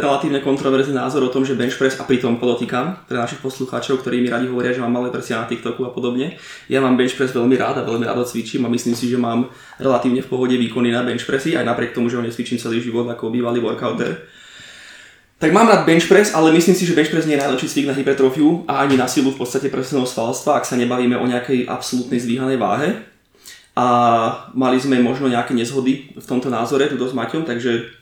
relatívne kontroverzný názor o tom, že bench press, a pritom podotýkam pre našich poslucháčov, ktorí mi radi hovoria, že mám malé prsia na TikToku a podobne. Ja mám bench press veľmi rád a veľmi rád cvičím a myslím si, že mám relatívne v pohode výkony na bench pressy, aj napriek tomu, že ho nesvičím celý život ako bývalý workouter. Tak mám rád bench press, ale myslím si, že bench press nie je najlepší cvik na hypertrofiu a ani na silu v podstate presného svalstva, ak sa nebavíme o nejakej absolútnej zdvíhanej váhe a mali sme možno nejaké nezhody v tomto názore, tu s Maťom, takže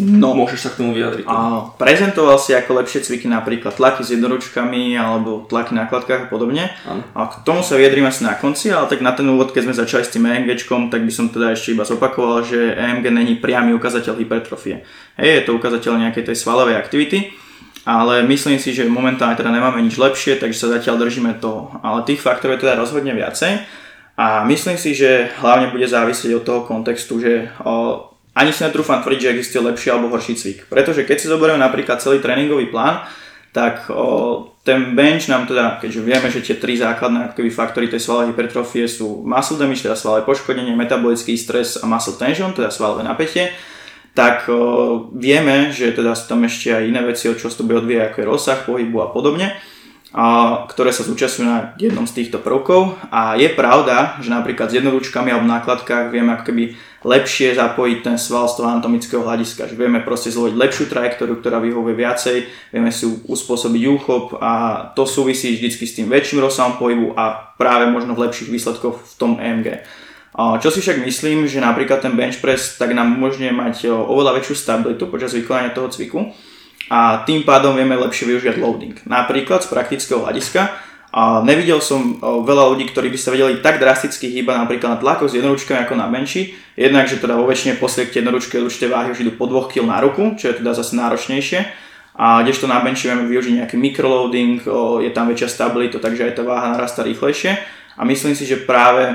No, môžeš sa k tomu vyjadriť. Áno, prezentoval si ako lepšie cviky napríklad tlaky s jednoručkami alebo tlaky na kladkách a podobne. Áno. A k tomu sa vyjadrím asi na konci, ale tak na ten úvod, keď sme začali s tým EMGčkom, tak by som teda ešte iba zopakoval, že EMG není priamy ukazateľ hypertrofie. Hej, je to ukazateľ nejakej tej svalovej aktivity, ale myslím si, že momentálne teda nemáme nič lepšie, takže sa zatiaľ držíme toho. Ale tých faktorov je teda rozhodne viacej. A myslím si, že hlavne bude závisieť od toho kontextu, že o, ani si netrúfam tvrdiť, že existuje lepší alebo horší cvik. Pretože keď si zoberieme napríklad celý tréningový plán, tak o, ten bench nám teda, keďže vieme, že tie tri základné akoby, faktory tej svalovej hypertrofie sú muscle damage, teda svalové poškodenie, metabolický stres a muscle tension, teda svalové napätie, tak o, vieme, že teda sú tam ešte aj iné veci, od čo to bude odvíjať, ako je rozsah pohybu a podobne a, ktoré sa zúčastňujú na jednom z týchto prvkov a je pravda, že napríklad s jednoručkami alebo nákladkách vieme ako keby lepšie zapojiť ten sval z toho anatomického hľadiska, že vieme proste zvoliť lepšiu trajektóriu, ktorá vyhovuje viacej, vieme si uspôsobiť úchop a to súvisí vždycky s tým väčším rozsahom pohybu a práve možno v lepších výsledkoch v tom EMG. Čo si však myslím, že napríklad ten bench press tak nám umožňuje mať oveľa väčšiu stabilitu počas vykonania toho cviku, a tým pádom vieme lepšie využiť loading. Napríklad z praktického hľadiska a nevidel som veľa ľudí, ktorí by sa vedeli tak drasticky hýbať napríklad na tlakoch s jednoručkami ako na benchi. Jednak, že teda vo väčšine posielky jednoručky určite váhy už idú po 2 kg na ruku, čo je teda zase náročnejšie. A kdežto na benchi vieme využiť nejaký microloading, je tam väčšia stabilita, takže aj tá váha narastá rýchlejšie. A myslím si, že práve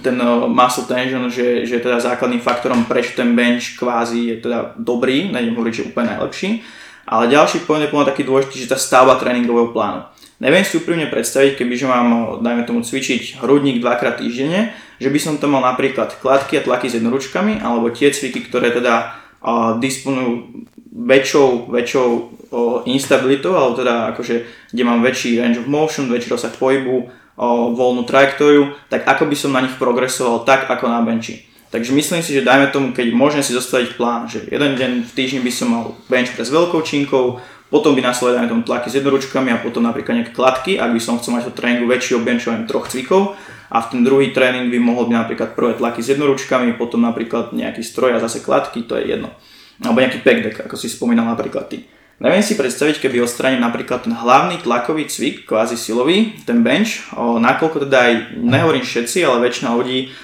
ten muscle tension, že, že teda základným faktorom, prečo ten bench kvázi je teda dobrý, nejdem hovoriť, že úplne najlepší ale ďalší point je taký dôležitý, že tá stavba tréningového plánu. Neviem si úprimne predstaviť, kebyže mám, dajme tomu, cvičiť hrudník dvakrát týždenne, že by som tam mal napríklad kladky a tlaky s jednoručkami, alebo tie cviky, ktoré teda uh, disponujú väčšou, väčšou uh, instabilitou, alebo teda akože, kde mám väčší range of motion, väčší rozsah pohybu, uh, voľnú trajektóriu, tak ako by som na nich progresoval tak ako na benchi. Takže myslím si, že dajme tomu, keď môžem si zostaviť plán, že jeden deň v týždni by som mal bench press veľkou činkou, potom by nasledovali tomu tlaky s jednoručkami a potom napríklad nejaké kladky, ak by som chcel mať od tréningu väčší obenčovanie troch cvikov a v ten druhý tréning by mohol byť napríklad prvé tlaky s jednoručkami, potom napríklad nejaký stroj a zase kladky, to je jedno. Alebo nejaký pack deck, ako si spomínal napríklad ty. Neviem si predstaviť, keby odstraním napríklad ten hlavný tlakový cvik, kvázi silový, ten bench, o, nakoľko teda aj, nehovorím všetci, ale väčšina ľudí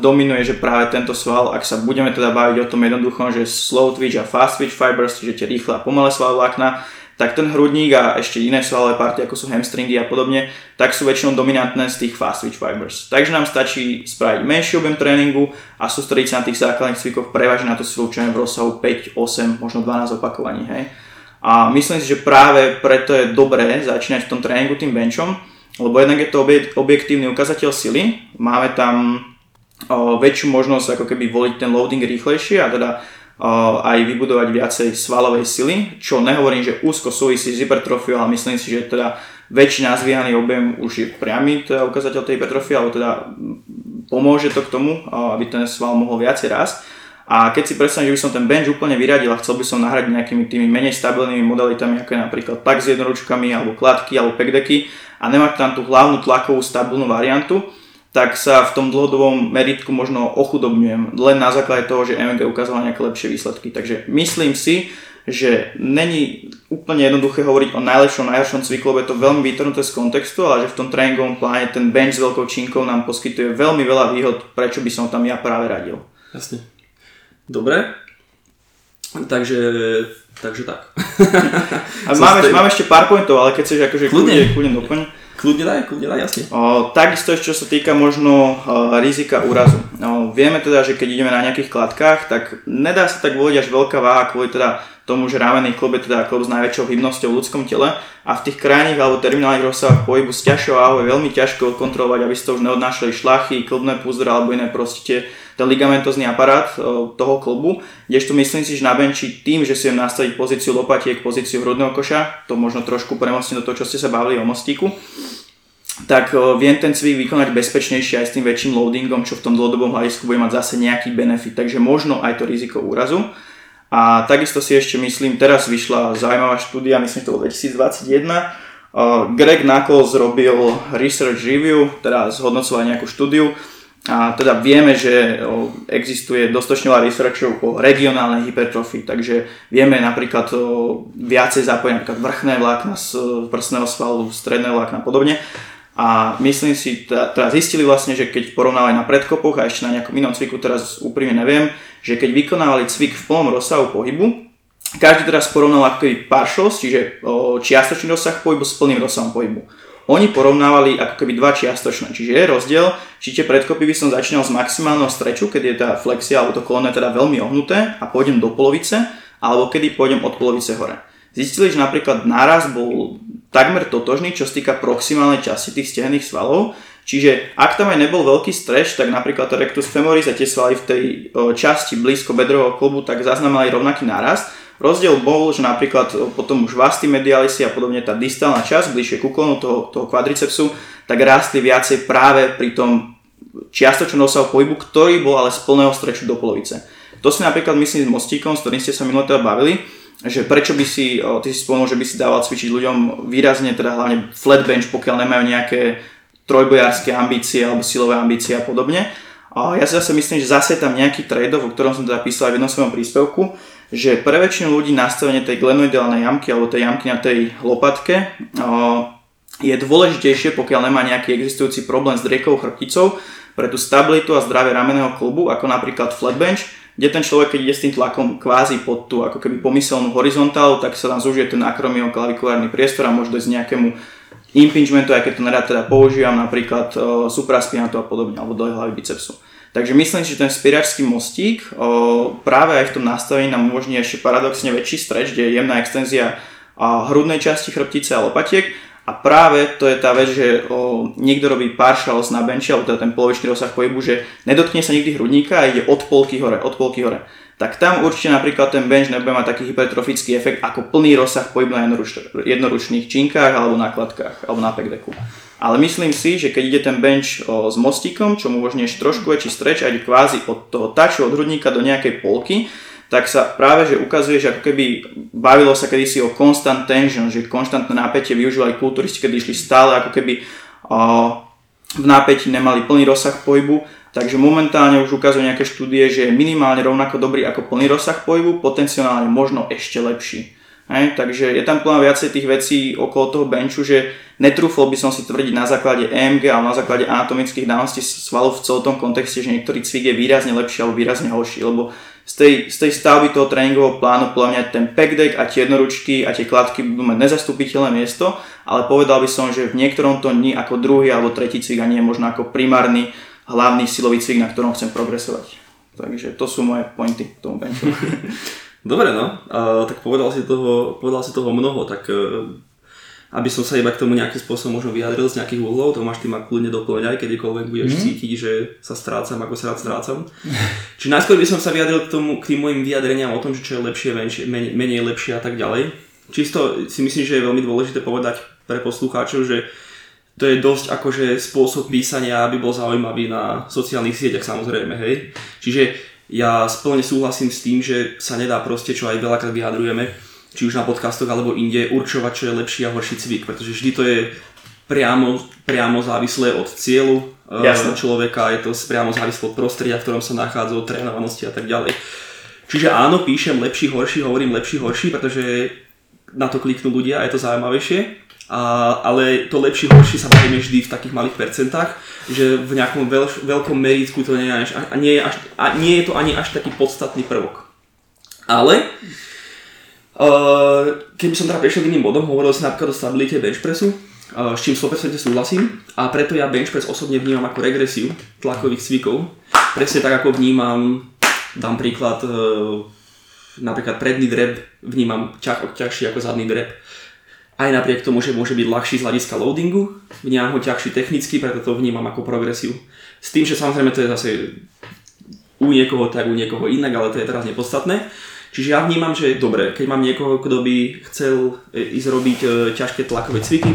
dominuje, že práve tento sval, ak sa budeme teda baviť o tom jednoduchom, že slow twitch a fast twitch fibers, čiže tie rýchle a pomalé svalové vlákna, tak ten hrudník a ešte iné svalové partie, ako sú hamstringy a podobne, tak sú väčšinou dominantné z tých fast twitch fibers. Takže nám stačí spraviť menší objem tréningu a sústrediť sa na tých základných cvikoch prevažne na to silu, čo v rozsahu 5, 8, možno 12 opakovaní. Hej. A myslím si, že práve preto je dobré začínať v tom tréningu tým benchom, lebo jednak je to objektívny ukazateľ sily, máme tam o, väčšiu možnosť ako keby voliť ten loading rýchlejšie a teda aj vybudovať viacej svalovej sily, čo nehovorím, že úzko súvisí s hypertrofiou, ale myslím si, že teda väčší nazvíhaný objem už je priamy teda ukazateľ tej hypertrofie, alebo teda pomôže to k tomu, aby ten sval mohol viacej rásť. A keď si predstavím, že by som ten bench úplne vyradil a chcel by som nahradiť nejakými tými menej stabilnými modalitami, ako je napríklad tak s jednoručkami, alebo kladky, alebo pekdeky, a nemať tam tú hlavnú tlakovú stabilnú variantu, tak sa v tom dlhodobom meritku možno ochudobňujem len na základe toho, že MG ukázala nejaké lepšie výsledky. Takže myslím si, že není úplne jednoduché hovoriť o najlepšom, najhoršom cviklu, je to veľmi vytrhnuté z kontextu, ale že v tom tréningovom pláne ten bench s veľkou činkou nám poskytuje veľmi veľa výhod, prečo by som tam ja práve radil. Jasne. Dobre. Takže, takže tak. A máme, máme ešte pár pointov, ale keď chceš akože kľudne, kľudne doplň. Kľudne daj, kľudne daj, jasne. O, takisto ešte, čo sa týka možno o, rizika úrazu. O, vieme teda, že keď ideme na nejakých kladkách, tak nedá sa tak voliť až veľká váha kvôli teda tomu, že rámený klub je teda klub s najväčšou hybnosťou v ľudskom tele a v tých krajných alebo terminálnych rozsahách pohybu s ťažšou váhou je veľmi ťažko kontrolovať, aby ste už neodnášali šlachy, klubné púzdra alebo iné proste ten ligamentozný aparát toho klubu, kdežto myslím si, že na benči tým, že si viem nastaviť pozíciu lopatiek, pozíciu hrudného koša, to možno trošku premostím do toho, čo ste sa bavili o mostíku, tak viem ten cvik vykonať bezpečnejšie aj s tým väčším loadingom, čo v tom dlhodobom hľadisku bude mať zase nejaký benefit, takže možno aj to riziko úrazu. A takisto si ešte myslím, teraz vyšla zaujímavá štúdia, myslím, že to bolo 2021, Greg Knuckles zrobil research review, teda zhodnocoval nejakú štúdiu a teda vieme, že existuje dostatočne veľa researchov o regionálnej hypertrofii, takže vieme napríklad viacej zapojiť napríklad vrchné vlákna z prsného svalu, stredné vlákna a podobne. A myslím si, teda zistili vlastne, že keď porovnávali na predkopoch a ešte na nejakom inom cviku, teraz úprimne neviem, že keď vykonávali cvik v plnom rozsahu pohybu, každý teraz porovnal ako partials, čiže čiastočný rozsah pohybu s plným rozsahom pohybu. Oni porovnávali ako keby dva čiastočné, čiže je rozdiel, či tie predkopy by som začínal z maximálneho streču, keď je tá flexia alebo to koleno teda veľmi ohnuté a pôjdem do polovice, alebo kedy pôjdem od polovice hore. Zistili, že napríklad náraz bol takmer totožný, čo týka proximálnej časti tých stehenných svalov, Čiže ak tam aj nebol veľký stretch, tak napríklad rectus femoris a tie svaly v tej časti blízko bedrového klubu tak zaznamenali rovnaký nárast, Rozdiel bol, že napríklad potom už vasty medialisi a podobne tá distálna časť, bližšie ku klonu toho, toho kvadricepsu, tak rástli viacej práve pri tom čiastočnom dosahu pohybu, ktorý bol ale z plného streču do polovice. To si napríklad myslím s mostíkom, s ktorým ste sa minulé teda bavili, že prečo by si, ty si spomenul, že by si dával cvičiť ľuďom výrazne, teda hlavne flat bench, pokiaľ nemajú nejaké trojbojárske ambície alebo silové ambície a podobne. A ja si zase myslím, že zase je tam nejaký trade-off, o ktorom som teda písal aj v jednom svojom príspevku, že pre väčšinu ľudí nastavenie tej glenoidálnej jamky alebo tej jamky na tej lopatke je dôležitejšie, pokiaľ nemá nejaký existujúci problém s driekovou chrbticou, pre tú stabilitu a zdravie ramenného klubu, ako napríklad flat bench, kde ten človek, keď ide s tým tlakom kvázi pod tú ako keby pomyselnú horizontálu, tak sa tam zužije ten akromioklavikulárny priestor a môže dojsť nejakému impingementu, aj keď to nerad teda používam, napríklad supraspinatu a podobne, alebo dole hlavy bicepsu. Takže myslím si, že ten spieračský mostík o, práve aj v tom nastavení nám umožní ešte paradoxne väčší streč, kde je jemná extenzia o, hrudnej časti chrbtice a lopatiek a práve to je tá vec, že o, niekto robí partials na benchi, alebo teda ten polovičný rozsah pohybu, že nedotkne sa nikdy hrudníka a ide od polky hore, od polky hore. Tak tam určite napríklad ten bench nebude mať taký hypertrofický efekt ako plný rozsah pohybu na jednoručných činkách alebo na kladkách alebo na pekdeku. Ale myslím si, že keď ide ten bench o, s mostíkom, čo mu umožní ešte trošku väčší streč a ide kvázi od toho taču, od hrudníka do nejakej polky, tak sa práve že ukazuje, že ako keby bavilo sa kedysi o constant tension, že konštantné napätie využívali kulturisti, kedy išli stále ako keby o, v napätí nemali plný rozsah pohybu, takže momentálne už ukazujú nejaké štúdie, že je minimálne rovnako dobrý ako plný rozsah pohybu, potenciálne možno ešte lepší. Hej, takže je tam plná viacej tých vecí okolo toho benchu, že netrúfol by som si tvrdiť na základe EMG alebo na základe anatomických dáností svalov v celom tom kontexte, že niektorý cvik je výrazne lepší alebo výrazne horší, lebo z tej, z tej stavby toho tréningového plánu podľa mňa ten pack deck a tie jednoručky a tie kladky budú mať nezastupiteľné miesto, ale povedal by som, že v niektorom to nie ako druhý alebo tretí cvik a nie možno ako primárny hlavný silový cvik, na ktorom chcem progresovať. Takže to sú moje pointy k tomu benchu. Dobre, no. A, tak povedal si toho, povedal si toho mnoho, tak e, aby som sa iba k tomu nejakým spôsobom možno vyjadril z nejakých úhlov, to máš ty ma kľudne doplňať, kedykoľvek budeš mm. cítiť, že sa strácam, ako sa rád strácam. Čiže najskôr by som sa vyjadril k, tomu, k tým mojim vyjadreniam o tom, že čo je lepšie, menšie, menej, menej lepšie a tak ďalej. Čisto si myslím, že je veľmi dôležité povedať pre poslucháčov, že to je dosť akože spôsob písania, aby bol zaujímavý na sociálnych sieťach samozrejme, hej. Čiže ja splne súhlasím s tým, že sa nedá proste, čo aj veľakrát vyjadrujeme, či už na podcastoch alebo inde, určovať, čo je lepší a horší cvik, pretože vždy to je priamo, priamo závislé od cieľu eh, Jasne. človeka, je to priamo závislé od prostredia, v ktorom sa nachádza, od trénovanosti a tak ďalej. Čiže áno, píšem lepší, horší, hovorím lepší, horší, pretože na to kliknú ľudia a je to zaujímavejšie. A, ale to lepšie, horšie sa bavíme vždy v takých malých percentách, že v nejakom veľ, veľkom meritku to nie je, až, a nie, je až, a nie je to ani až taký podstatný prvok. Ale uh, keby som teda prešiel iným bodom, hovoril si napríklad o stabilite benchpressu, uh, s čím 100% súhlasím a preto ja benchpress osobne vnímam ako regresiu tlakových cvikov. Presne tak ako vnímam, dám príklad, uh, napríklad predný drep vnímam ťaž, ťažší ako zadný drep aj napriek tomu, že môže byť ľahší z hľadiska loadingu, vnímam ho ťažší technicky, preto to vnímam ako progresiu. S tým, že samozrejme to je zase u niekoho tak, u niekoho inak, ale to je teraz nepodstatné. Čiže ja vnímam, že dobre, keď mám niekoho, kto by chcel e, ísť robiť e, ťažké tlakové cviky,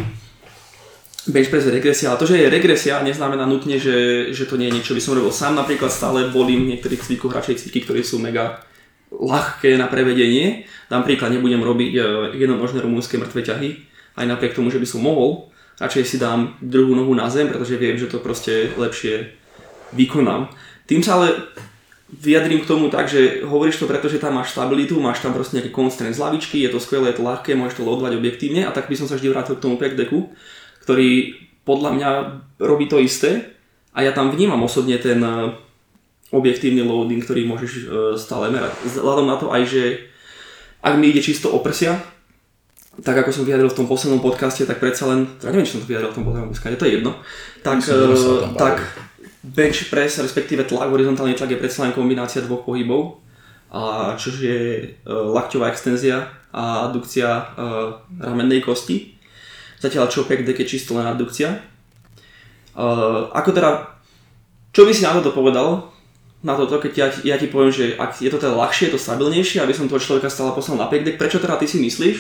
bench press je regresia, ale to, že je regresia, neznamená nutne, že, že to nie je niečo, by som robil sám. Napríklad stále volím v niektorých cvikoch radšej cviky, ktoré sú mega ľahké na prevedenie. Dám príklad, nebudem robiť e, jednonožné rumúnske mŕtve ťahy, aj napriek tomu, že by som mohol. Radšej si dám druhú nohu na zem, pretože viem, že to proste lepšie vykonám. Tým sa ale vyjadrím k tomu tak, že hovoríš to preto, že tam máš stabilitu, máš tam proste nejaký constraint z lavičky, je to skvelé, je to ľahké, môžeš to loadovať objektívne a tak by som sa vždy vrátil k tomu pack decku, ktorý podľa mňa robí to isté a ja tam vnímam osobne ten eh, objektívny loading, ktorý môžeš eh, stále merať. Vzhľadom na to aj, že ak mi ide čisto o prsia, tak ako som vyjadril v tom poslednom podcaste, tak predsa len, ja neviem, či som to vyjadril v tom poslednom podcaste, to je jedno, tak, uh, tak bench press, respektíve tlak, horizontálny tlak je predsa len kombinácia dvoch pohybov, a čož je uh, lakťová extenzia a adukcia uh, ramennej kosti. Zatiaľ čo pek je čisto len adukcia. Ako teda, čo by si na toto povedal? Na toto, keď ja, ja ti poviem, že ak je to teda ľahšie, je to stabilnejšie, aby som toho človeka stále poslal na pek prečo teda ty si myslíš,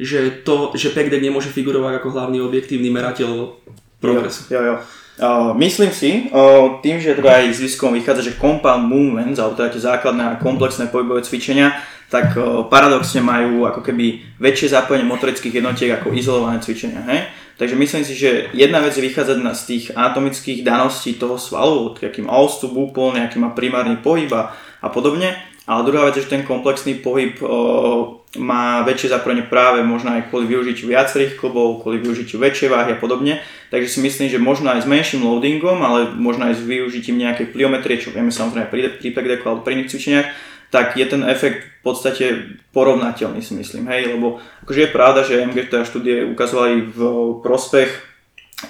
že to, že pek nemôže figurovať ako hlavný objektívny merateľ progresu? Jo, jo, jo. Uh, myslím si, uh, tým, že teda aj z výskum vychádza, že compound movements, alebo teda tie základné a komplexné pohybové cvičenia, tak uh, paradoxne majú ako keby väčšie zapojenie motorických jednotiek ako izolované cvičenia. Hej? Takže myslím si, že jedna vec je vychádzať z tých anatomických daností toho svalu, od akým austup úplne, aký má primárny pohyb a podobne. Ale druhá vec je, že ten komplexný pohyb uh, má väčšie zapojenie práve možno aj kvôli využitiu viacerých klubov, kvôli využitiu väčšej váhy a podobne. Takže si myslím, že možno aj s menším loadingom, ale možno aj s využitím nejakej pliometrie, čo vieme samozrejme pri, pri alebo pri iných cvičeniach, tak je ten efekt v podstate porovnateľný si myslím, hej, lebo akože je pravda, že MG štúdie ukazovali v prospech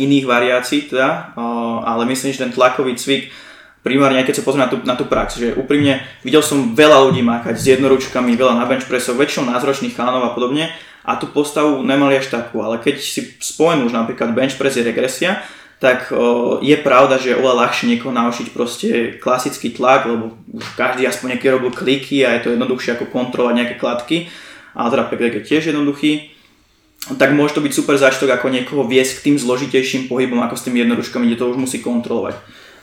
iných variácií teda, ale myslím, že ten tlakový cvik primárne, keď sa pozrieme na tú, na tú prax, že úprimne videl som veľa ľudí mákať s jednoručkami, veľa na bench pressov, väčšinou názročných chánov a podobne a tú postavu nemali až takú, ale keď si spomenú už napríklad bench press je regresia, tak je pravda, že je oveľa ľahšie niekoho naučiť proste klasický tlak, lebo už každý aspoň nejaký robil kliky a je to jednoduchšie ako kontrolovať nejaké kladky, ale teda PPD je tiež jednoduchý tak môže to byť super zážitok ako niekoho viesť k tým zložitejším pohybom ako s tými jednoručkami, kde to už musí kontrolovať.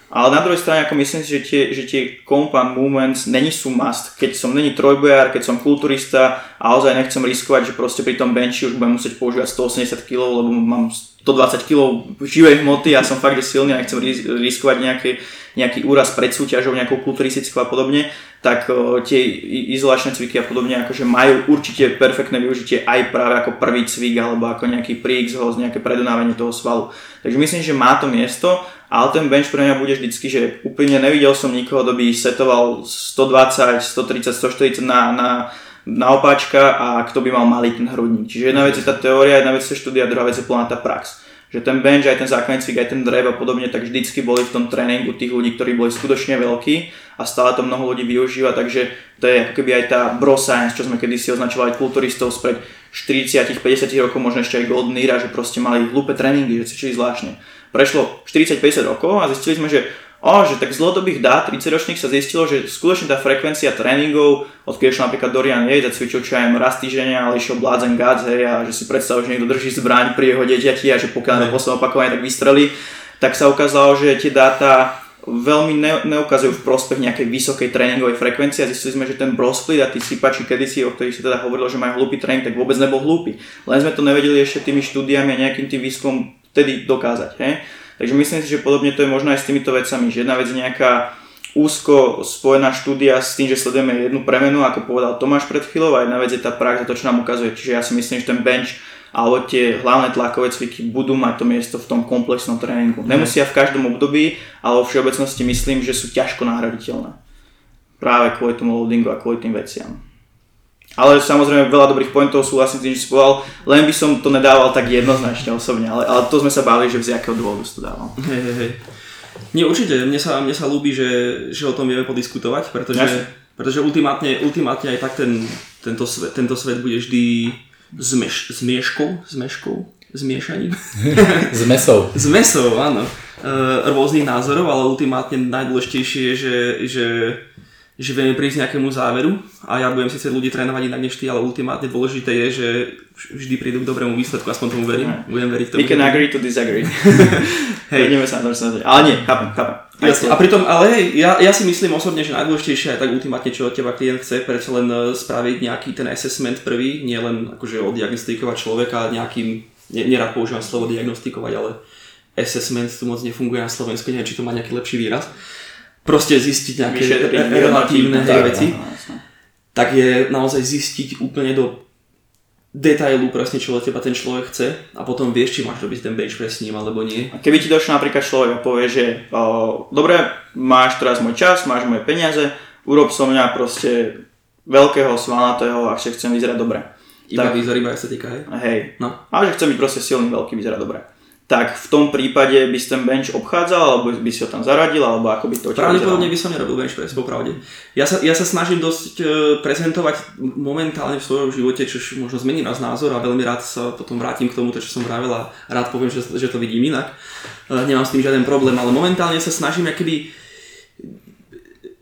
Ale na druhej strane, ako myslím si, že tie, že tie compound movements není sú must. Keď som není trojbojár, keď som kulturista a ozaj nechcem riskovať, že proste pri tom benchi už budem musieť používať 180 kg, lebo mám 120 kg živej hmoty a som fakt silný a nechcem riskovať nejaký, nejaký úraz pred súťažou, nejakou kulturistickou a podobne, tak tie izolačné cviky a podobne akože majú určite perfektné využitie aj práve ako prvý cvik alebo ako nejaký pre nejaké predonávanie toho svalu. Takže myslím, že má to miesto ale ten bench pre mňa bude vždycky, že úplne nevidel som nikoho, kto by setoval 120, 130, 140 na, na, na opáčka a kto by mal malý ten hrudník. Čiže jedna vec je tá teória, jedna vec je štúdia, druhá vec je plná tá prax. Že ten bench, aj ten základný cvik, aj ten drev a podobne, tak vždycky boli v tom tréningu tých ľudí, ktorí boli skutočne veľkí a stále to mnoho ľudí využíva, takže to je ako keby aj tá bro science, čo sme kedysi označovali kulturistov spred 40-50 rokov, možno ešte aj Golden Era, že proste mali hlúpe tréningy, že cvičili zvláštne. Prešlo 40-50 rokov a zistili sme, že o, že tak z dlhodobých dát 30 ročných sa zistilo, že skutočne tá frekvencia tréningov, odkedy išiel napríklad Dorian Yates a cvičil čo aj raz týždenia, ale išiel Blades Guts, hej, a že si predstav, že niekto drží zbraň pri jeho deťati a že pokiaľ na poslednom opakovaní tak vystrelí, tak sa ukázalo, že tie dáta veľmi ne, neukazujú v prospech nejakej vysokej tréningovej frekvencie a zistili sme, že ten bro split a tí sypači kedysi, o ktorých si teda hovorilo, že majú hlúpy tréning, tak vôbec nebol hlúpy. Len sme to nevedeli ešte tými štúdiami a nejakým tým výskumom vtedy dokázať. He? Takže myslím si, že podobne to je možno aj s týmito vecami, že jedna vec je nejaká úzko spojená štúdia s tým, že sledujeme jednu premenu, ako povedal Tomáš pred chvíľou, a jedna vec je tá prax, to, čo nám ukazuje. Čiže ja si myslím, že ten bench alebo tie hlavné tlakové cviky budú mať to miesto v tom komplexnom tréningu. Mhm. Nemusia v každom období, ale vo všeobecnosti myslím, že sú ťažko nahraditeľné. Práve kvôli tomu loadingu a kvôli tým veciam. Ale samozrejme veľa dobrých pointov súhlasím s tým, že si povedal, len by som to nedával tak jednoznačne osobne, ale, ale to sme sa báli, že z jakého dôvodu si to dával. Hej, hej, hej. Nie, určite, mne sa, mne sa ľúbi, že, že o tom vieme podiskutovať, pretože, pretože ultimátne, ultimátne aj tak ten, tento, svet, tento svet bude vždy zmeš, zmieškou, zmeškou, zmiešaním. S mesou. S mesou, áno. rôznych názorov, ale ultimátne najdôležitejšie je, že, že že vieme prísť nejakému záveru a ja budem síce ľudí trénovať inak než ty, ale ultimátne dôležité je, že vždy prídu k dobrému výsledku, aspoň tomu verím. Yeah. Budem veriť tomu. We can agree to disagree. hej. Ideme sa na to Ale nie, chápem, chápem. Jasne. A pritom, ale hej, ja, ja si myslím osobne, že najdôležitejšie je tak ultimátne, čo od teba klient chce, prečo len e, spraviť nejaký ten assessment prvý, nie len akože oddiagnostikovať človeka nejakým, nerad používam slovo diagnostikovať, ale assessment tu moc nefunguje na Slovensku, neviem, či to má nejaký lepší výraz proste zistiť nejaké relatívne hej, veci, no, tak je naozaj zistiť úplne do detailu presne, čo od teba ten človek chce a potom vieš, či máš robiť ten bench press s ním alebo nie. A keby ti došiel napríklad človek a povie, že o, dobre, máš teraz môj čas, máš moje peniaze, urob so mňa proste veľkého, svalnatého a chcem vyzerať dobre. Iba tak, výzor, iba estetika, hej? Hej. No. A že chcem byť proste silný, veľký, vyzerať dobre tak v tom prípade by si ten bench obchádzal, alebo by si ho tam zaradil, alebo ako by to Pravdepodobne by som nerobil bench press, popravde. Ja sa, ja sa snažím dosť e, prezentovať momentálne v svojom živote, čo možno zmení nás názor a veľmi rád sa potom vrátim k tomu, čo som vravel a rád poviem, že, že to vidím inak. E, nemám s tým žiaden problém, ale momentálne sa snažím keby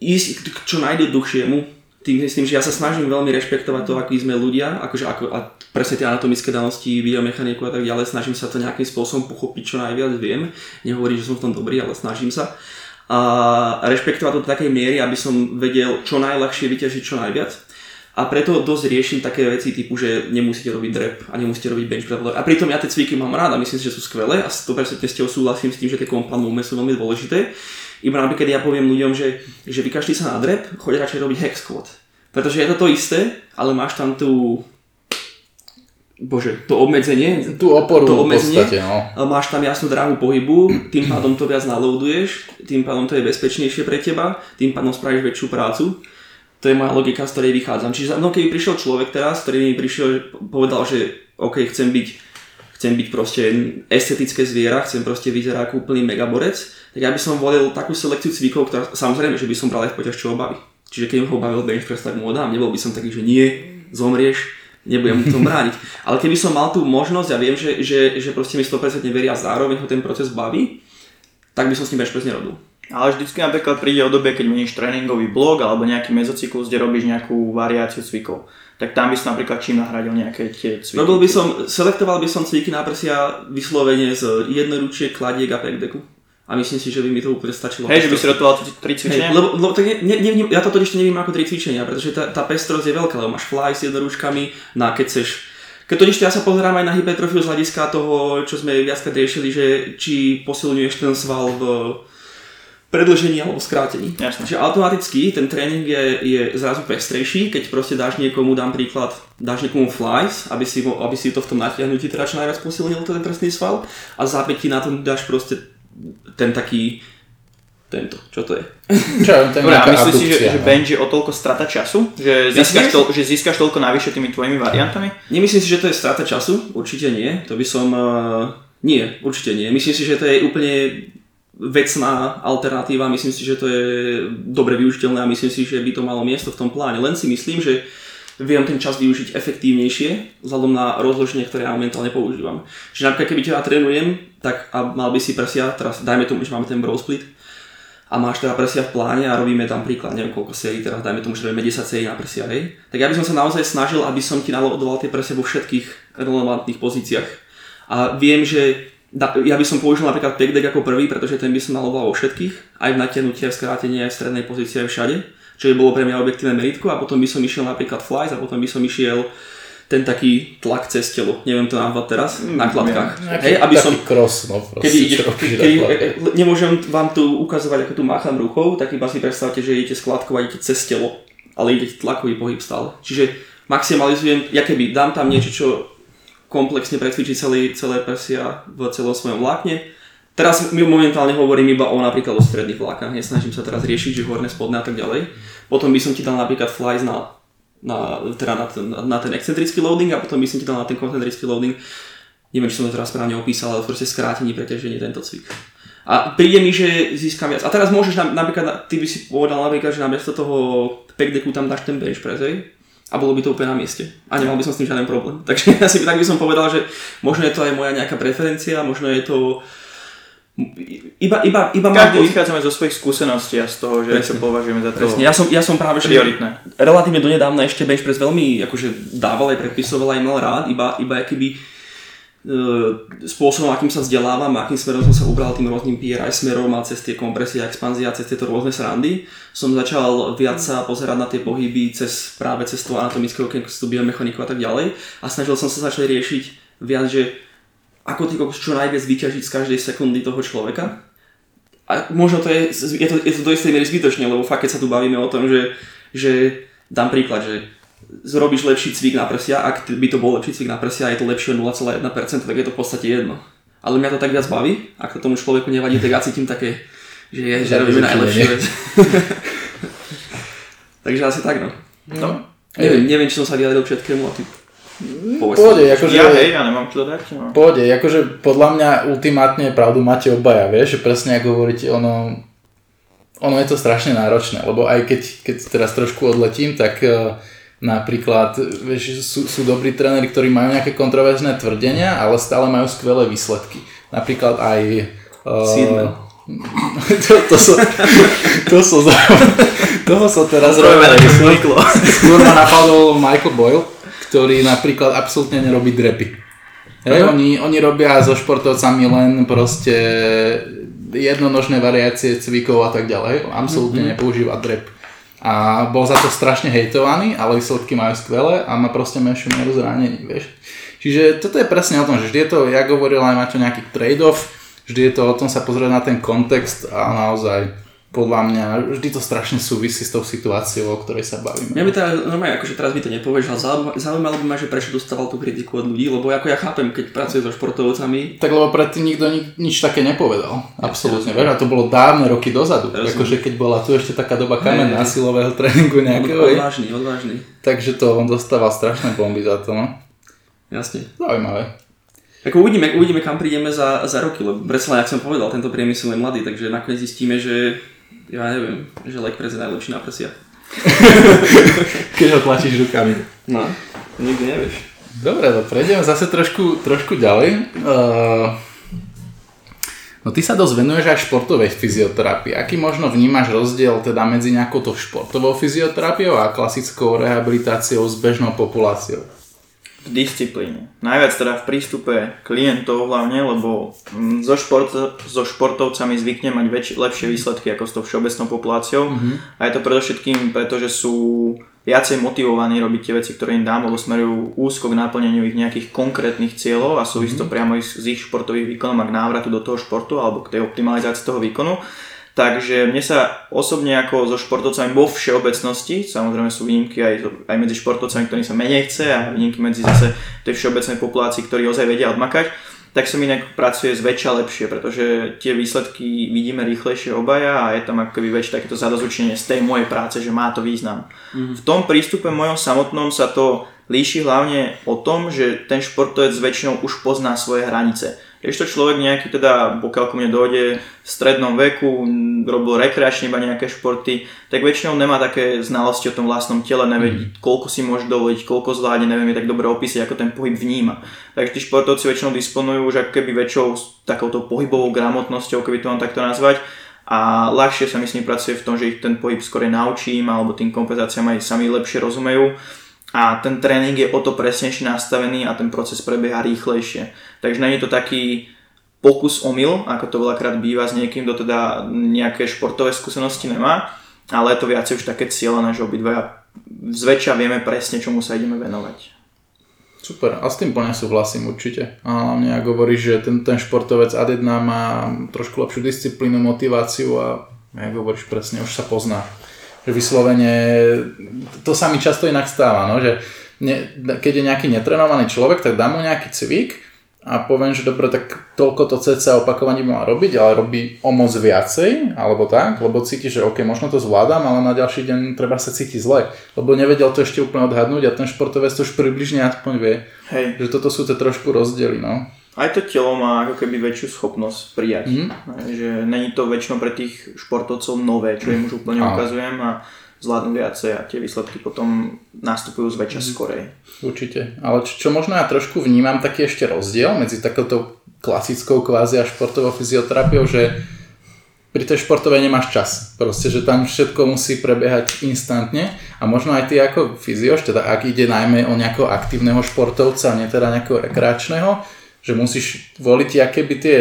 ísť k čo najjednoduchšiemu, tým myslím, že ja sa snažím veľmi rešpektovať to, akí sme ľudia, akože ako, a presne tie anatomické danosti, biomechaniku a tak ďalej, snažím sa to nejakým spôsobom pochopiť, čo najviac viem. Nehovorím, že som v tom dobrý, ale snažím sa. A rešpektovať to do takej miery, aby som vedel čo najľahšie vyťažiť čo najviac. A preto dosť riešim také veci typu, že nemusíte robiť drep a nemusíte robiť bench press. A pritom ja tie cviky mám rád a myslím si, že sú skvelé a 100% s tebou súhlasím s tým, že tie compound sú veľmi dôležité. Iba napríklad ja poviem ľuďom, že, že vykašli sa na drep, choď radšej robiť hex squat. Pretože je to to isté, ale máš tam tú bože, to obmedzenie. Tú oporu to obmedzenie, v podstate, no. Máš tam jasnú dráhu pohybu, tým pádom to viac naloaduješ, tým pádom to je bezpečnejšie pre teba, tým pádom spravíš väčšiu prácu. To je moja logika, z ktorej vychádzam. Čiže no, keby prišiel človek teraz, ktorý mi prišiel, povedal, že OK, chcem byť chcem byť proste estetické zviera, chcem proste vyzerať ako úplný megaborec, tak ja by som volil takú selekciu cvikov, ktorá samozrejme, že by som bral aj v poťaž, čo obaví. Čiže keď ho bavil bench press, tak mu dám. Nebol by som taký, že nie, zomrieš, nebudem mu tom brániť. Ale keby som mal tú možnosť a viem, že, že, že proste mi 100% veria a zároveň ho ten proces baví, tak by som s ním bench press nerobil. Ale vždycky napríklad príde o dobe, keď meníš tréningový blog alebo nejaký mezocyklus, kde robíš nejakú variáciu cvikov tak tam by som napríklad čím nahradil nejaké tie cviky? Robil by som, selektoval by som cviky na prsia vyslovene z jednoručiek, kladiek a pekdeku. A myslím si, že by mi to úplne stačilo. Hej, že by si rotoval tri cvičenia? Hej, lebo, lebo tak ne, ne, ja to totiž nevím ako tri cvičenia, pretože tá, tá pestrosť je veľká, lebo máš fly s jednoručkami, na keď chceš keď totiž ja sa pozerám aj na hypertrofiu z hľadiska toho, čo sme viackrát riešili, že či posilňuješ ten sval v predlžení alebo skrátení. Jasne. Že automaticky ten tréning je, je zrazu pestrejší, keď proste dáš niekomu, dám príklad, dáš niekomu flies, aby si, aby si to v tom natiahnutí teda čo najviac posilnil ten trestný sval a zápäť ti na tom dáš proste ten taký tento, čo to je? Čo, ten Dobre, a myslíš si, že, že no. bench je o toľko strata času? Že získaš, to, že získaš toľko navyše tými tvojimi variantami? Nemyslím si, že to je strata času, určite nie. To by som... Uh, nie, určite nie. Myslím si, že to je úplne vecná alternatíva, myslím si, že to je dobre využiteľné a myslím si, že by to malo miesto v tom pláne. Len si myslím, že viem ten čas využiť efektívnejšie vzhľadom na rozloženie, ktoré ja momentálne používam. Čiže napríklad keby ťa trénujem, tak a mal by si prsia, teraz dajme tomu, že máme ten bro split, a máš teda prsia v pláne a robíme tam príklad, neviem koľko sérií, teraz dajme tomu, že robíme 10 sérií na prsia, hej. Tak ja by som sa naozaj snažil, aby som ti nalodoval tie prsia vo všetkých relevantných pozíciách. A viem, že ja by som použil napríklad pick deck ako prvý, pretože ten by som naloval vo všetkých, aj v natiahnutí, aj v skrátení, aj v strednej pozícii, aj všade. Čo by bolo pre mňa objektívne meritko a potom by som išiel napríklad flies a potom by som išiel ten taký tlak cez telo, neviem to nazvať teraz, mm, na kladkách. Ja, Hej, aby som, cross, no, proste, kedy ideš, kedy, nemôžem vám tu ukazovať, ako tu mácham rukou, tak iba si predstavte, že idete skladkovať idete cez telo, ale idete tlakový pohyb stále. Čiže maximalizujem, ja keby dám tam niečo, čo komplexne precvičiť celý, celé persia v celom svojom vlákne. Teraz momentálne hovorím iba o napríklad o stredných vlákach, nesnažím sa teraz riešiť, že horné, spodné a tak ďalej. Potom by som ti dal napríklad flies na, na, teda na, ten, na ten excentrický loading a potom by som ti dal na ten koncentrický loading. Neviem, či som to teraz správne opísal, ale proste skrátení, preťaženie tento cvik. A príde mi, že získam viac. A teraz môžeš napríklad, ty by si povedal napríklad, že namiesto toho deku tam dáš ten bench press? A bolo by to úplne na mieste. A nemal by som s tým žiaden problém. Takže asi tak by som povedal, že možno je to aj moja nejaká preferencia, možno je to Iba, iba, iba Každý mám... vychádzame zo svojich skúseností a z toho, že čo považujeme za to Presne, ja som, ja som práve že relatívne donedávna ešte bench press veľmi akože dával aj predpisoval aj mal rád, iba, iba akýby spôsobom, akým sa vzdelávam, akým smerom som sa ubral tým rôznym PRI smerom a cez tie kompresie a expanzie a cez tieto rôzne srandy, som začal viac sa pozerať na tie pohyby cez, práve cez to anatomického kontextu, biomechaniku a tak ďalej a snažil som sa začať riešiť viac, že ako ty čo najviac vyťažiť z každej sekundy toho človeka. A možno to je, je to, je to do istej miery zbytočne, lebo fakt keď sa tu bavíme o tom, že, že dám príklad, že zrobíš lepší cvik na prsia, ak by to bol lepší cvik na prsia a je to lepšie o 0,1%, tak je to v podstate jedno. Ale mňa to tak viac baví, ak to tomu človeku nevadí, tak ja cítim také, že, je, že robíme najlepšiu vec. Takže asi tak no. No. Neviem, neviem, či som sa vyjadril všetkému a ty povedz. Pôjde, akože... Ja hej, ja nemám čo dodať. No. Pôjde, akože podľa mňa ultimátne pravdu máte obaja, vieš, že presne ako hovoríte, ono, ono je to strašne náročné, lebo aj keď, keď teraz trošku odletím, tak uh, napríklad, vieš, sú, sú dobrí tréneri, ktorí majú nejaké kontroverzné tvrdenia, ale stále majú skvelé výsledky. Napríklad aj... Uh, to, to, som, to som, toho som teraz robil. Skôr ma napadol Michael Boyle, ktorý napríklad absolútne nerobí drepy. Hej, oni, oni robia so športovcami len proste jednonožné variácie cvikov a tak ďalej. Absolútne mm-hmm. nepoužíva drep. A bol za to strašne hejtovaný, ale výsledky majú skvelé a má proste menšiu mieru zranení, vieš. Čiže toto je presne o tom, že vždy je to, ja hovoril aj Maťo, nejaký trade-off, vždy je to o tom sa pozrieť na ten kontext a naozaj podľa mňa vždy to strašne súvisí s tou situáciou, o ktorej sa bavíme. Mňa by teda, normálne, akože teraz by to nepovieš, ale zaujímalo by ma, že prečo dostával tú kritiku od ľudí, lebo ako ja chápem, keď pracuje so športovcami. Tak lebo predtým nikto ni, nič také nepovedal. Absolútne, vieš, a to bolo dávne roky dozadu. Rozumiem. Akože keď bola tu ešte taká doba kamenná silového tréningu nejakého. Odvážny, odvážny. Takže to on dostával strašné bomby za to, no. Jasne. Zaujímavé. Ako uvidíme, uvidíme, kam prídeme za, za roky, lebo predsa jak som povedal, tento priemysel je mladý, takže nakoniec zistíme, že ja neviem, že leg press je najlepší na prsia. Keď ho tlačíš rukami. No, nikdy nevieš. Dobre, no prejdeme zase trošku, trošku ďalej. Uh, no ty sa dosť venuješ aj športovej fyzioterapii. Aký možno vnímaš rozdiel teda medzi nejakou to športovou fyzioterapiou a klasickou rehabilitáciou s bežnou populáciou? V disciplíne. Najviac teda v prístupe klientov hlavne, lebo mm, so, šport, so športovcami zvykne mať väč, lepšie výsledky ako s tou všeobecnou populáciou. Mm-hmm. A je to predovšetkým preto, že sú viacej motivovaní robiť tie veci, ktoré im dám, lebo smerujú úzko k naplneniu ich nejakých konkrétnych cieľov a súvisí mm-hmm. to priamo s ich športových výkonom a k návratu do toho športu alebo k tej optimalizácii toho výkonu. Takže mne sa osobne ako so športovcami vo všeobecnosti, samozrejme sú výnimky aj, aj medzi športovcami, ktorým sa menej chce a výnimky medzi zase tej všeobecnej populácii, ktorí ozaj vedia odmakať, tak sa mi pracuje zväčša lepšie, pretože tie výsledky vidíme rýchlejšie obaja a je tam akoby väčšie takéto zadozučenie z tej mojej práce, že má to význam. Mm. V tom prístupe mojom samotnom sa to líši hlavne o tom, že ten športovec väčšinou už pozná svoje hranice to človek nejaký teda, pokiaľ ku mne dojde v strednom veku, robil rekreačne iba nejaké športy, tak väčšinou nemá také znalosti o tom vlastnom tele, nevie, mm. koľko si môže dovoliť, koľko zvládne, neviem tak dobre opísať, ako ten pohyb vníma. Takže tí športovci väčšinou disponujú už ako keby väčšou takouto pohybovou gramotnosťou, keby to mám takto nazvať, a ľahšie sa myslím pracuje v tom, že ich ten pohyb skôr naučím alebo tým kompenzáciám aj sami lepšie rozumejú a ten tréning je o to presnejšie nastavený a ten proces prebieha rýchlejšie. Takže nie je to taký pokus omyl, ako to veľakrát býva s niekým, kto teda nejaké športové skúsenosti nemá, ale je to viacej už také cieľené, že obidvaja zväčša vieme presne, čomu sa ideme venovať. Super, a s tým plne súhlasím určite. A ak hovoríš, že ten, ten športovec ad má trošku lepšiu disciplínu, motiváciu a ako hovoríš presne, už sa pozná že vyslovene, to sa mi často inak stáva, no, že ne, keď je nejaký netrenovaný človek, tak dám mu nejaký cvik a poviem, že dobre, tak toľko to cca opakovaní mal robiť, ale robí o moc viacej, alebo tak, lebo cíti, že ok, možno to zvládam, ale na ďalší deň treba sa cítiť zle, lebo nevedel to ešte úplne odhadnúť a ten športovec to už približne aspoň vie, Hej. že toto sú tie trošku rozdiely, no aj to telo má ako keby väčšiu schopnosť prijať. Mm. Že není to väčšinou pre tých športovcov nové, čo im už úplne mm. ukazujem a zvládnu viacej a tie výsledky potom nastupujú zväčša mm. skorej. Určite. Ale čo, čo možno ja trošku vnímam taký ešte rozdiel medzi takouto klasickou kvázi a športovou fyzioterapiou, že pri tej športovej nemáš čas. Proste, že tam všetko musí prebiehať instantne a možno aj ty ako fyzioš, teda ak ide najmä o nejakého aktívneho športovca, nie teda nejakého rekreačného, že musíš voliť aké by tie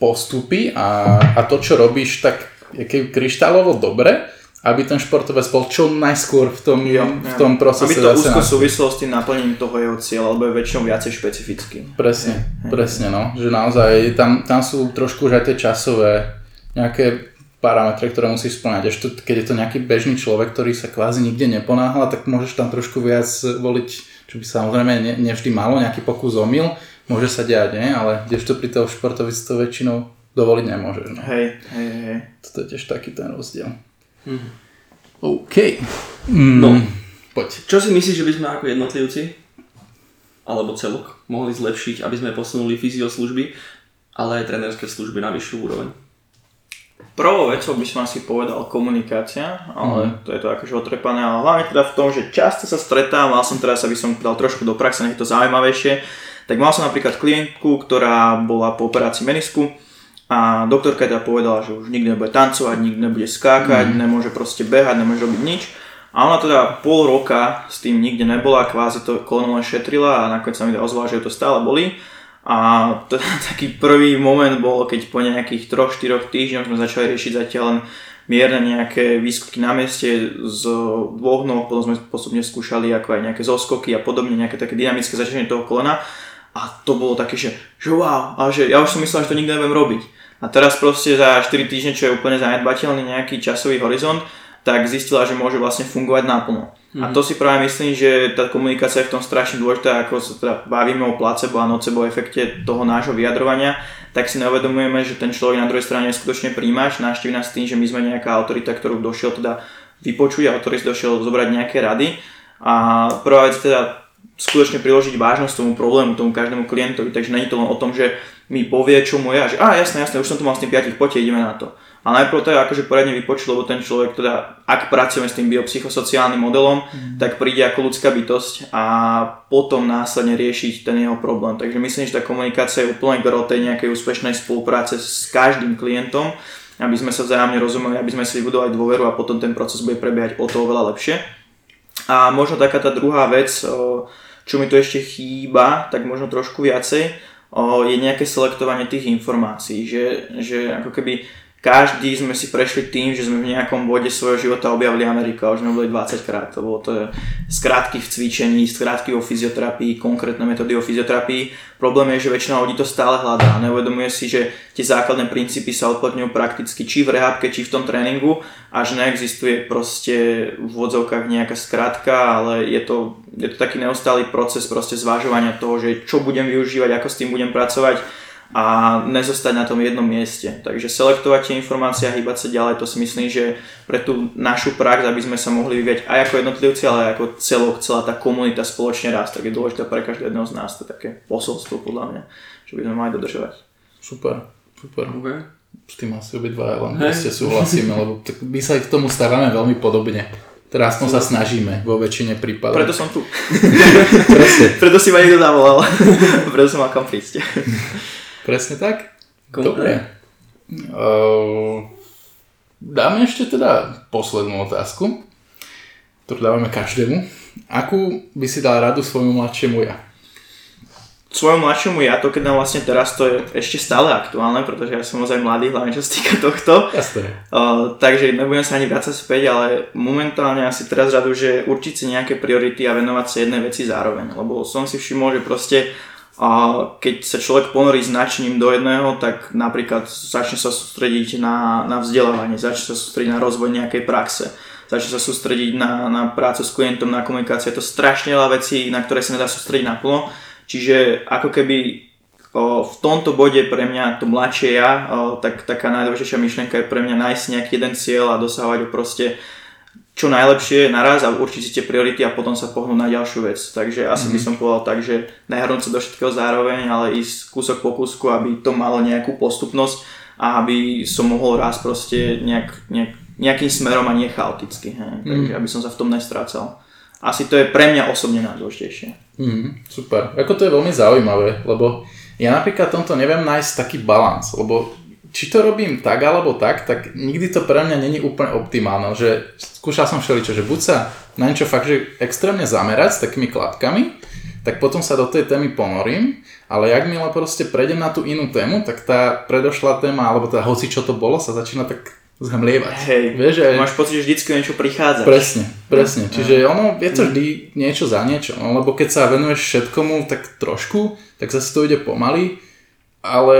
postupy a, a to, čo robíš, tak je kryštálovo dobre, aby ten športovec bol čo najskôr v tom, jo, v tom procese. Aby to úzko súvislo s tým naplnením toho jeho cieľa, alebo je väčšinou viacej špecifický. Presne, je, presne, no. Že naozaj tam, tam sú trošku už aj tie časové nejaké parametre, ktoré musíš splňať. Ešte keď je to nejaký bežný človek, ktorý sa kvázi nikde neponáhla, tak môžeš tam trošku viac voliť, čo by samozrejme ne, nevždy malo, nejaký pokus omyl, môže sa diať, nie? ale kdežto pri toho športovi to väčšinou dovoliť nemôžeš. No. Hej, hej, hej. Toto je tiež taký ten rozdiel. Mm. OK. Mm, no, poď. Čo si myslíš, že by sme ako jednotlivci alebo celok mohli zlepšiť, aby sme posunuli fyzioslužby, ale aj trenerské služby na vyššiu úroveň? Prvou vecou by som asi povedal komunikácia, ale mm. to je to akože otrepané, ale hlavne teda v tom, že často sa stretávam, mal som teraz, aby som dal trošku do praxe, nech to zaujímavejšie, tak mal som napríklad klientku, ktorá bola po operácii menisku a doktorka teda povedala, že už nikdy nebude tancovať, nikdy nebude skákať, mm. nemôže proste behať, nemôže robiť nič. A ona teda pol roka s tým nikde nebola, kvázi to koleno len šetrila a nakoniec sa mi teda ozvala, že ju to stále boli. A to, taký prvý moment bol, keď po nejakých 3-4 týždňoch sme začali riešiť zatiaľ len mierne nejaké výskutky na mieste z dvoch noh, potom sme postupne skúšali ako aj nejaké zoskoky a podobne, nejaké také dynamické začenie toho kolena. A to bolo také, že, že wow, a že ja už som myslel, že to nikdy nebudem robiť. A teraz proste za 4 týždne, čo je úplne zanedbateľný nejaký časový horizont, tak zistila, že môže vlastne fungovať naplno. Mm. A mhm. to si práve myslím, že tá komunikácia je v tom strašne dôležitá, ako sa teda bavíme o placebo a nocebo efekte toho nášho vyjadrovania, tak si neuvedomujeme, že ten človek na druhej strane je skutočne príjimač, návšteví nás tým, že my sme nejaká autorita, ktorú došiel teda vypočuť a ktorý si došiel zobrať nejaké rady. A prvá vec teda skutočne priložiť vážnosť tomu problému, tomu každému klientovi, takže není to len o tom, že mi povie, čo mu je a že a jasné, jasné, už som tu mal s tým 5, poďte, ideme na to a najprv to je akože poriadne vypočuť, lebo ten človek teda, ak pracujeme s tým biopsychosociálnym modelom, mm. tak príde ako ľudská bytosť a potom následne riešiť ten jeho problém. Takže myslím, že tá komunikácia je úplne gro tej nejakej úspešnej spolupráce s každým klientom, aby sme sa vzájomne rozumeli, aby sme si vybudovali dôveru a potom ten proces bude prebiehať o to oveľa lepšie. A možno taká tá druhá vec, čo mi tu ešte chýba, tak možno trošku viacej, je nejaké selektovanie tých informácií, že, že ako keby každý sme si prešli tým, že sme v nejakom bode svojho života objavili Ameriku a už sme boli 20 krát. To bolo to skrátky v cvičení, skrátky o fyzioterapii, konkrétne metódy o fyzioterapii. Problém je, že väčšina ľudí to stále hľadá a neuvedomuje si, že tie základné princípy sa uplatňujú prakticky či v rehabke, či v tom tréningu a že neexistuje proste v vodzovkách nejaká skrátka, ale je to, je to taký neustály proces proste zvážovania toho, že čo budem využívať, ako s tým budem pracovať a nezostať na tom jednom mieste. Takže selektovať tie informácie a hýbať sa ďalej, to si myslím, že pre tú našu prax, aby sme sa mohli vyvieť aj ako jednotlivci, ale aj ako celok, celá tá komunita spoločne rast, tak je dôležité pre každého jedného z nás, to je také posolstvo podľa mňa, čo by sme mali dodržovať. Super, super. Okay. S tým asi obidva len hey. ste súhlasíme, lebo tak my sa k tomu stávame veľmi podobne. Teraz sa snažíme vo väčšine prípadov. Preto som tu. Preto si ma niekto zavolal. Preto som mal kam prísť. Presne tak? Dobre. Uh, dáme ešte teda poslednú otázku, ktorú dávame každému. Akú by si dal radu svojmu mladšiemu ja? Svojmu mladšiemu ja, to keď nám vlastne teraz to je ešte stále aktuálne, pretože ja som ozaj mladý, hlavne čo sa týka tohto. Jasné. Uh, takže nebudem sa ani vrácať späť, ale momentálne asi teraz radu, že určiť si nejaké priority a venovať sa jednej veci zároveň. Lebo som si všimol, že proste a keď sa človek ponorí značením do jedného, tak napríklad začne sa sústrediť na, na vzdelávanie, začne sa sústrediť na rozvoj nejakej praxe, začne sa sústrediť na, na prácu s klientom, na komunikáciu. Je to strašne veľa vecí, na ktoré sa nedá sústrediť naplno. Čiže ako keby o, v tomto bode pre mňa to mladšie ja, o, tak taká najdôležitejšia myšlienka je pre mňa nájsť nejaký jeden cieľ a dosahovať ho proste čo najlepšie naraz a určiť si tie priority a potom sa pohnúť na ďalšiu vec. Takže asi mm-hmm. by mhm. som povedal tak, že nehrnúť sa do všetkého zároveň, ale ísť kúsok po kúsku, aby to malo nejakú postupnosť a aby som mohol raz proste nejak, nejak nejakým smerom a nie chaoticky. Hej. Takže aby som sa v tom nestrácal. Asi to je pre mňa osobne najdôležitejšie. Mm, super. Ako to je veľmi zaujímavé, lebo ja napríklad tomto neviem nájsť taký balans, lebo či to robím tak alebo tak, tak nikdy to pre mňa není úplne optimálne, že skúšal som všeličo, že buď sa na niečo fakt, že extrémne zamerať s takými kladkami, tak potom sa do tej témy ponorím, ale jak milo proste prejdem na tú inú tému, tak tá predošlá téma, alebo teda hoci čo to bolo, sa začína tak zhmlievať. Hej, Vieš, že... máš pocit, že vždycky niečo prichádza. Presne, presne. Čiže ono je to vždy niečo za niečo. No, lebo keď sa venuješ všetkomu tak trošku, tak zase to ide pomaly, ale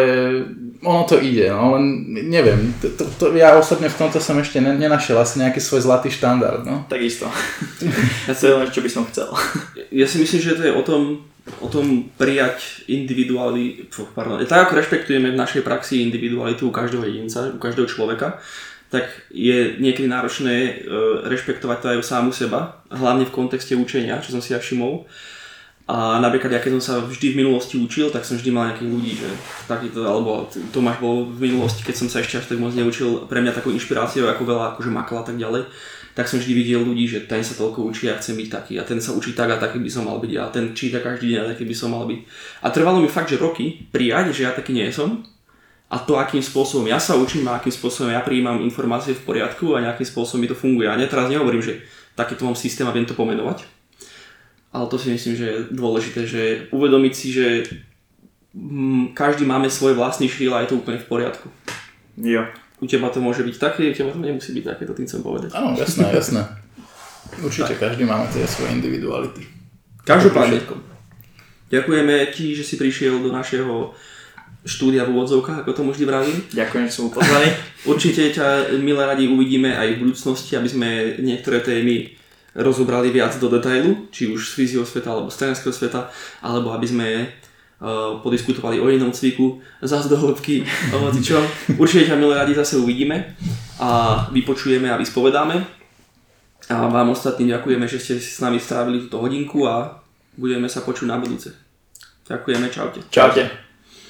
ono to ide, no len neviem, to, to, to, ja osobne v tomto som ešte ne, nenašiel asi nejaký svoj zlatý štandard, no. Takisto. ja to je len, čo by som chcel. Ja si myslím, že to je o tom, o tom prijať individuality, pardon, tak ako rešpektujeme v našej praxi individualitu u každého jedinca, u každého človeka, tak je niekedy náročné e, rešpektovať to aj u sámu seba, hlavne v kontexte učenia, čo som si ja všimol. A napríklad, ja keď som sa vždy v minulosti učil, tak som vždy mal nejakých ľudí, že takýto, alebo Tomáš bol v minulosti, keď som sa ešte až tak moc neučil, pre mňa takou inšpiráciou, ako veľa akože makal a tak ďalej, tak som vždy videl ľudí, že ten sa toľko učí a chcem byť taký a ten sa učí tak a taký by som mal byť a ten číta každý deň a taký by som mal byť. A trvalo mi fakt, že roky prijať, že ja taký nie som a to, akým spôsobom ja sa učím a akým spôsobom ja prijímam informácie v poriadku a nejakým spôsobom mi to funguje. A ja teraz nehovorím, že takýto mám systém a viem to pomenovať. Ale to si myslím, že je dôležité, že uvedomiť si, že mm, každý máme svoj vlastný štýl a je to úplne v poriadku. Jo. U teba to môže byť také, u teba to nemusí byť také, to tým chcem povedať. Áno, jasné, jasné. Určite každý máme tie svoje individuality. Každopádne, ďakujeme ti, že si prišiel do našeho štúdia v úvodzovkách, ako tomu vždy vravím. Ďakujem, že som pozvaný. Určite ťa milé radi uvidíme aj v budúcnosti, aby sme niektoré témy rozobrali viac do detailu, či už z fyzio sveta alebo z trénerského sveta, alebo aby sme uh, podiskutovali o inom cviku, zás do hĺbky, čo. Určite ťa milé radi zase uvidíme a vypočujeme a vyspovedáme. A vám ostatným ďakujeme, že ste s nami strávili túto hodinku a budeme sa počuť na budúce. Ďakujeme, čaute. Čaute.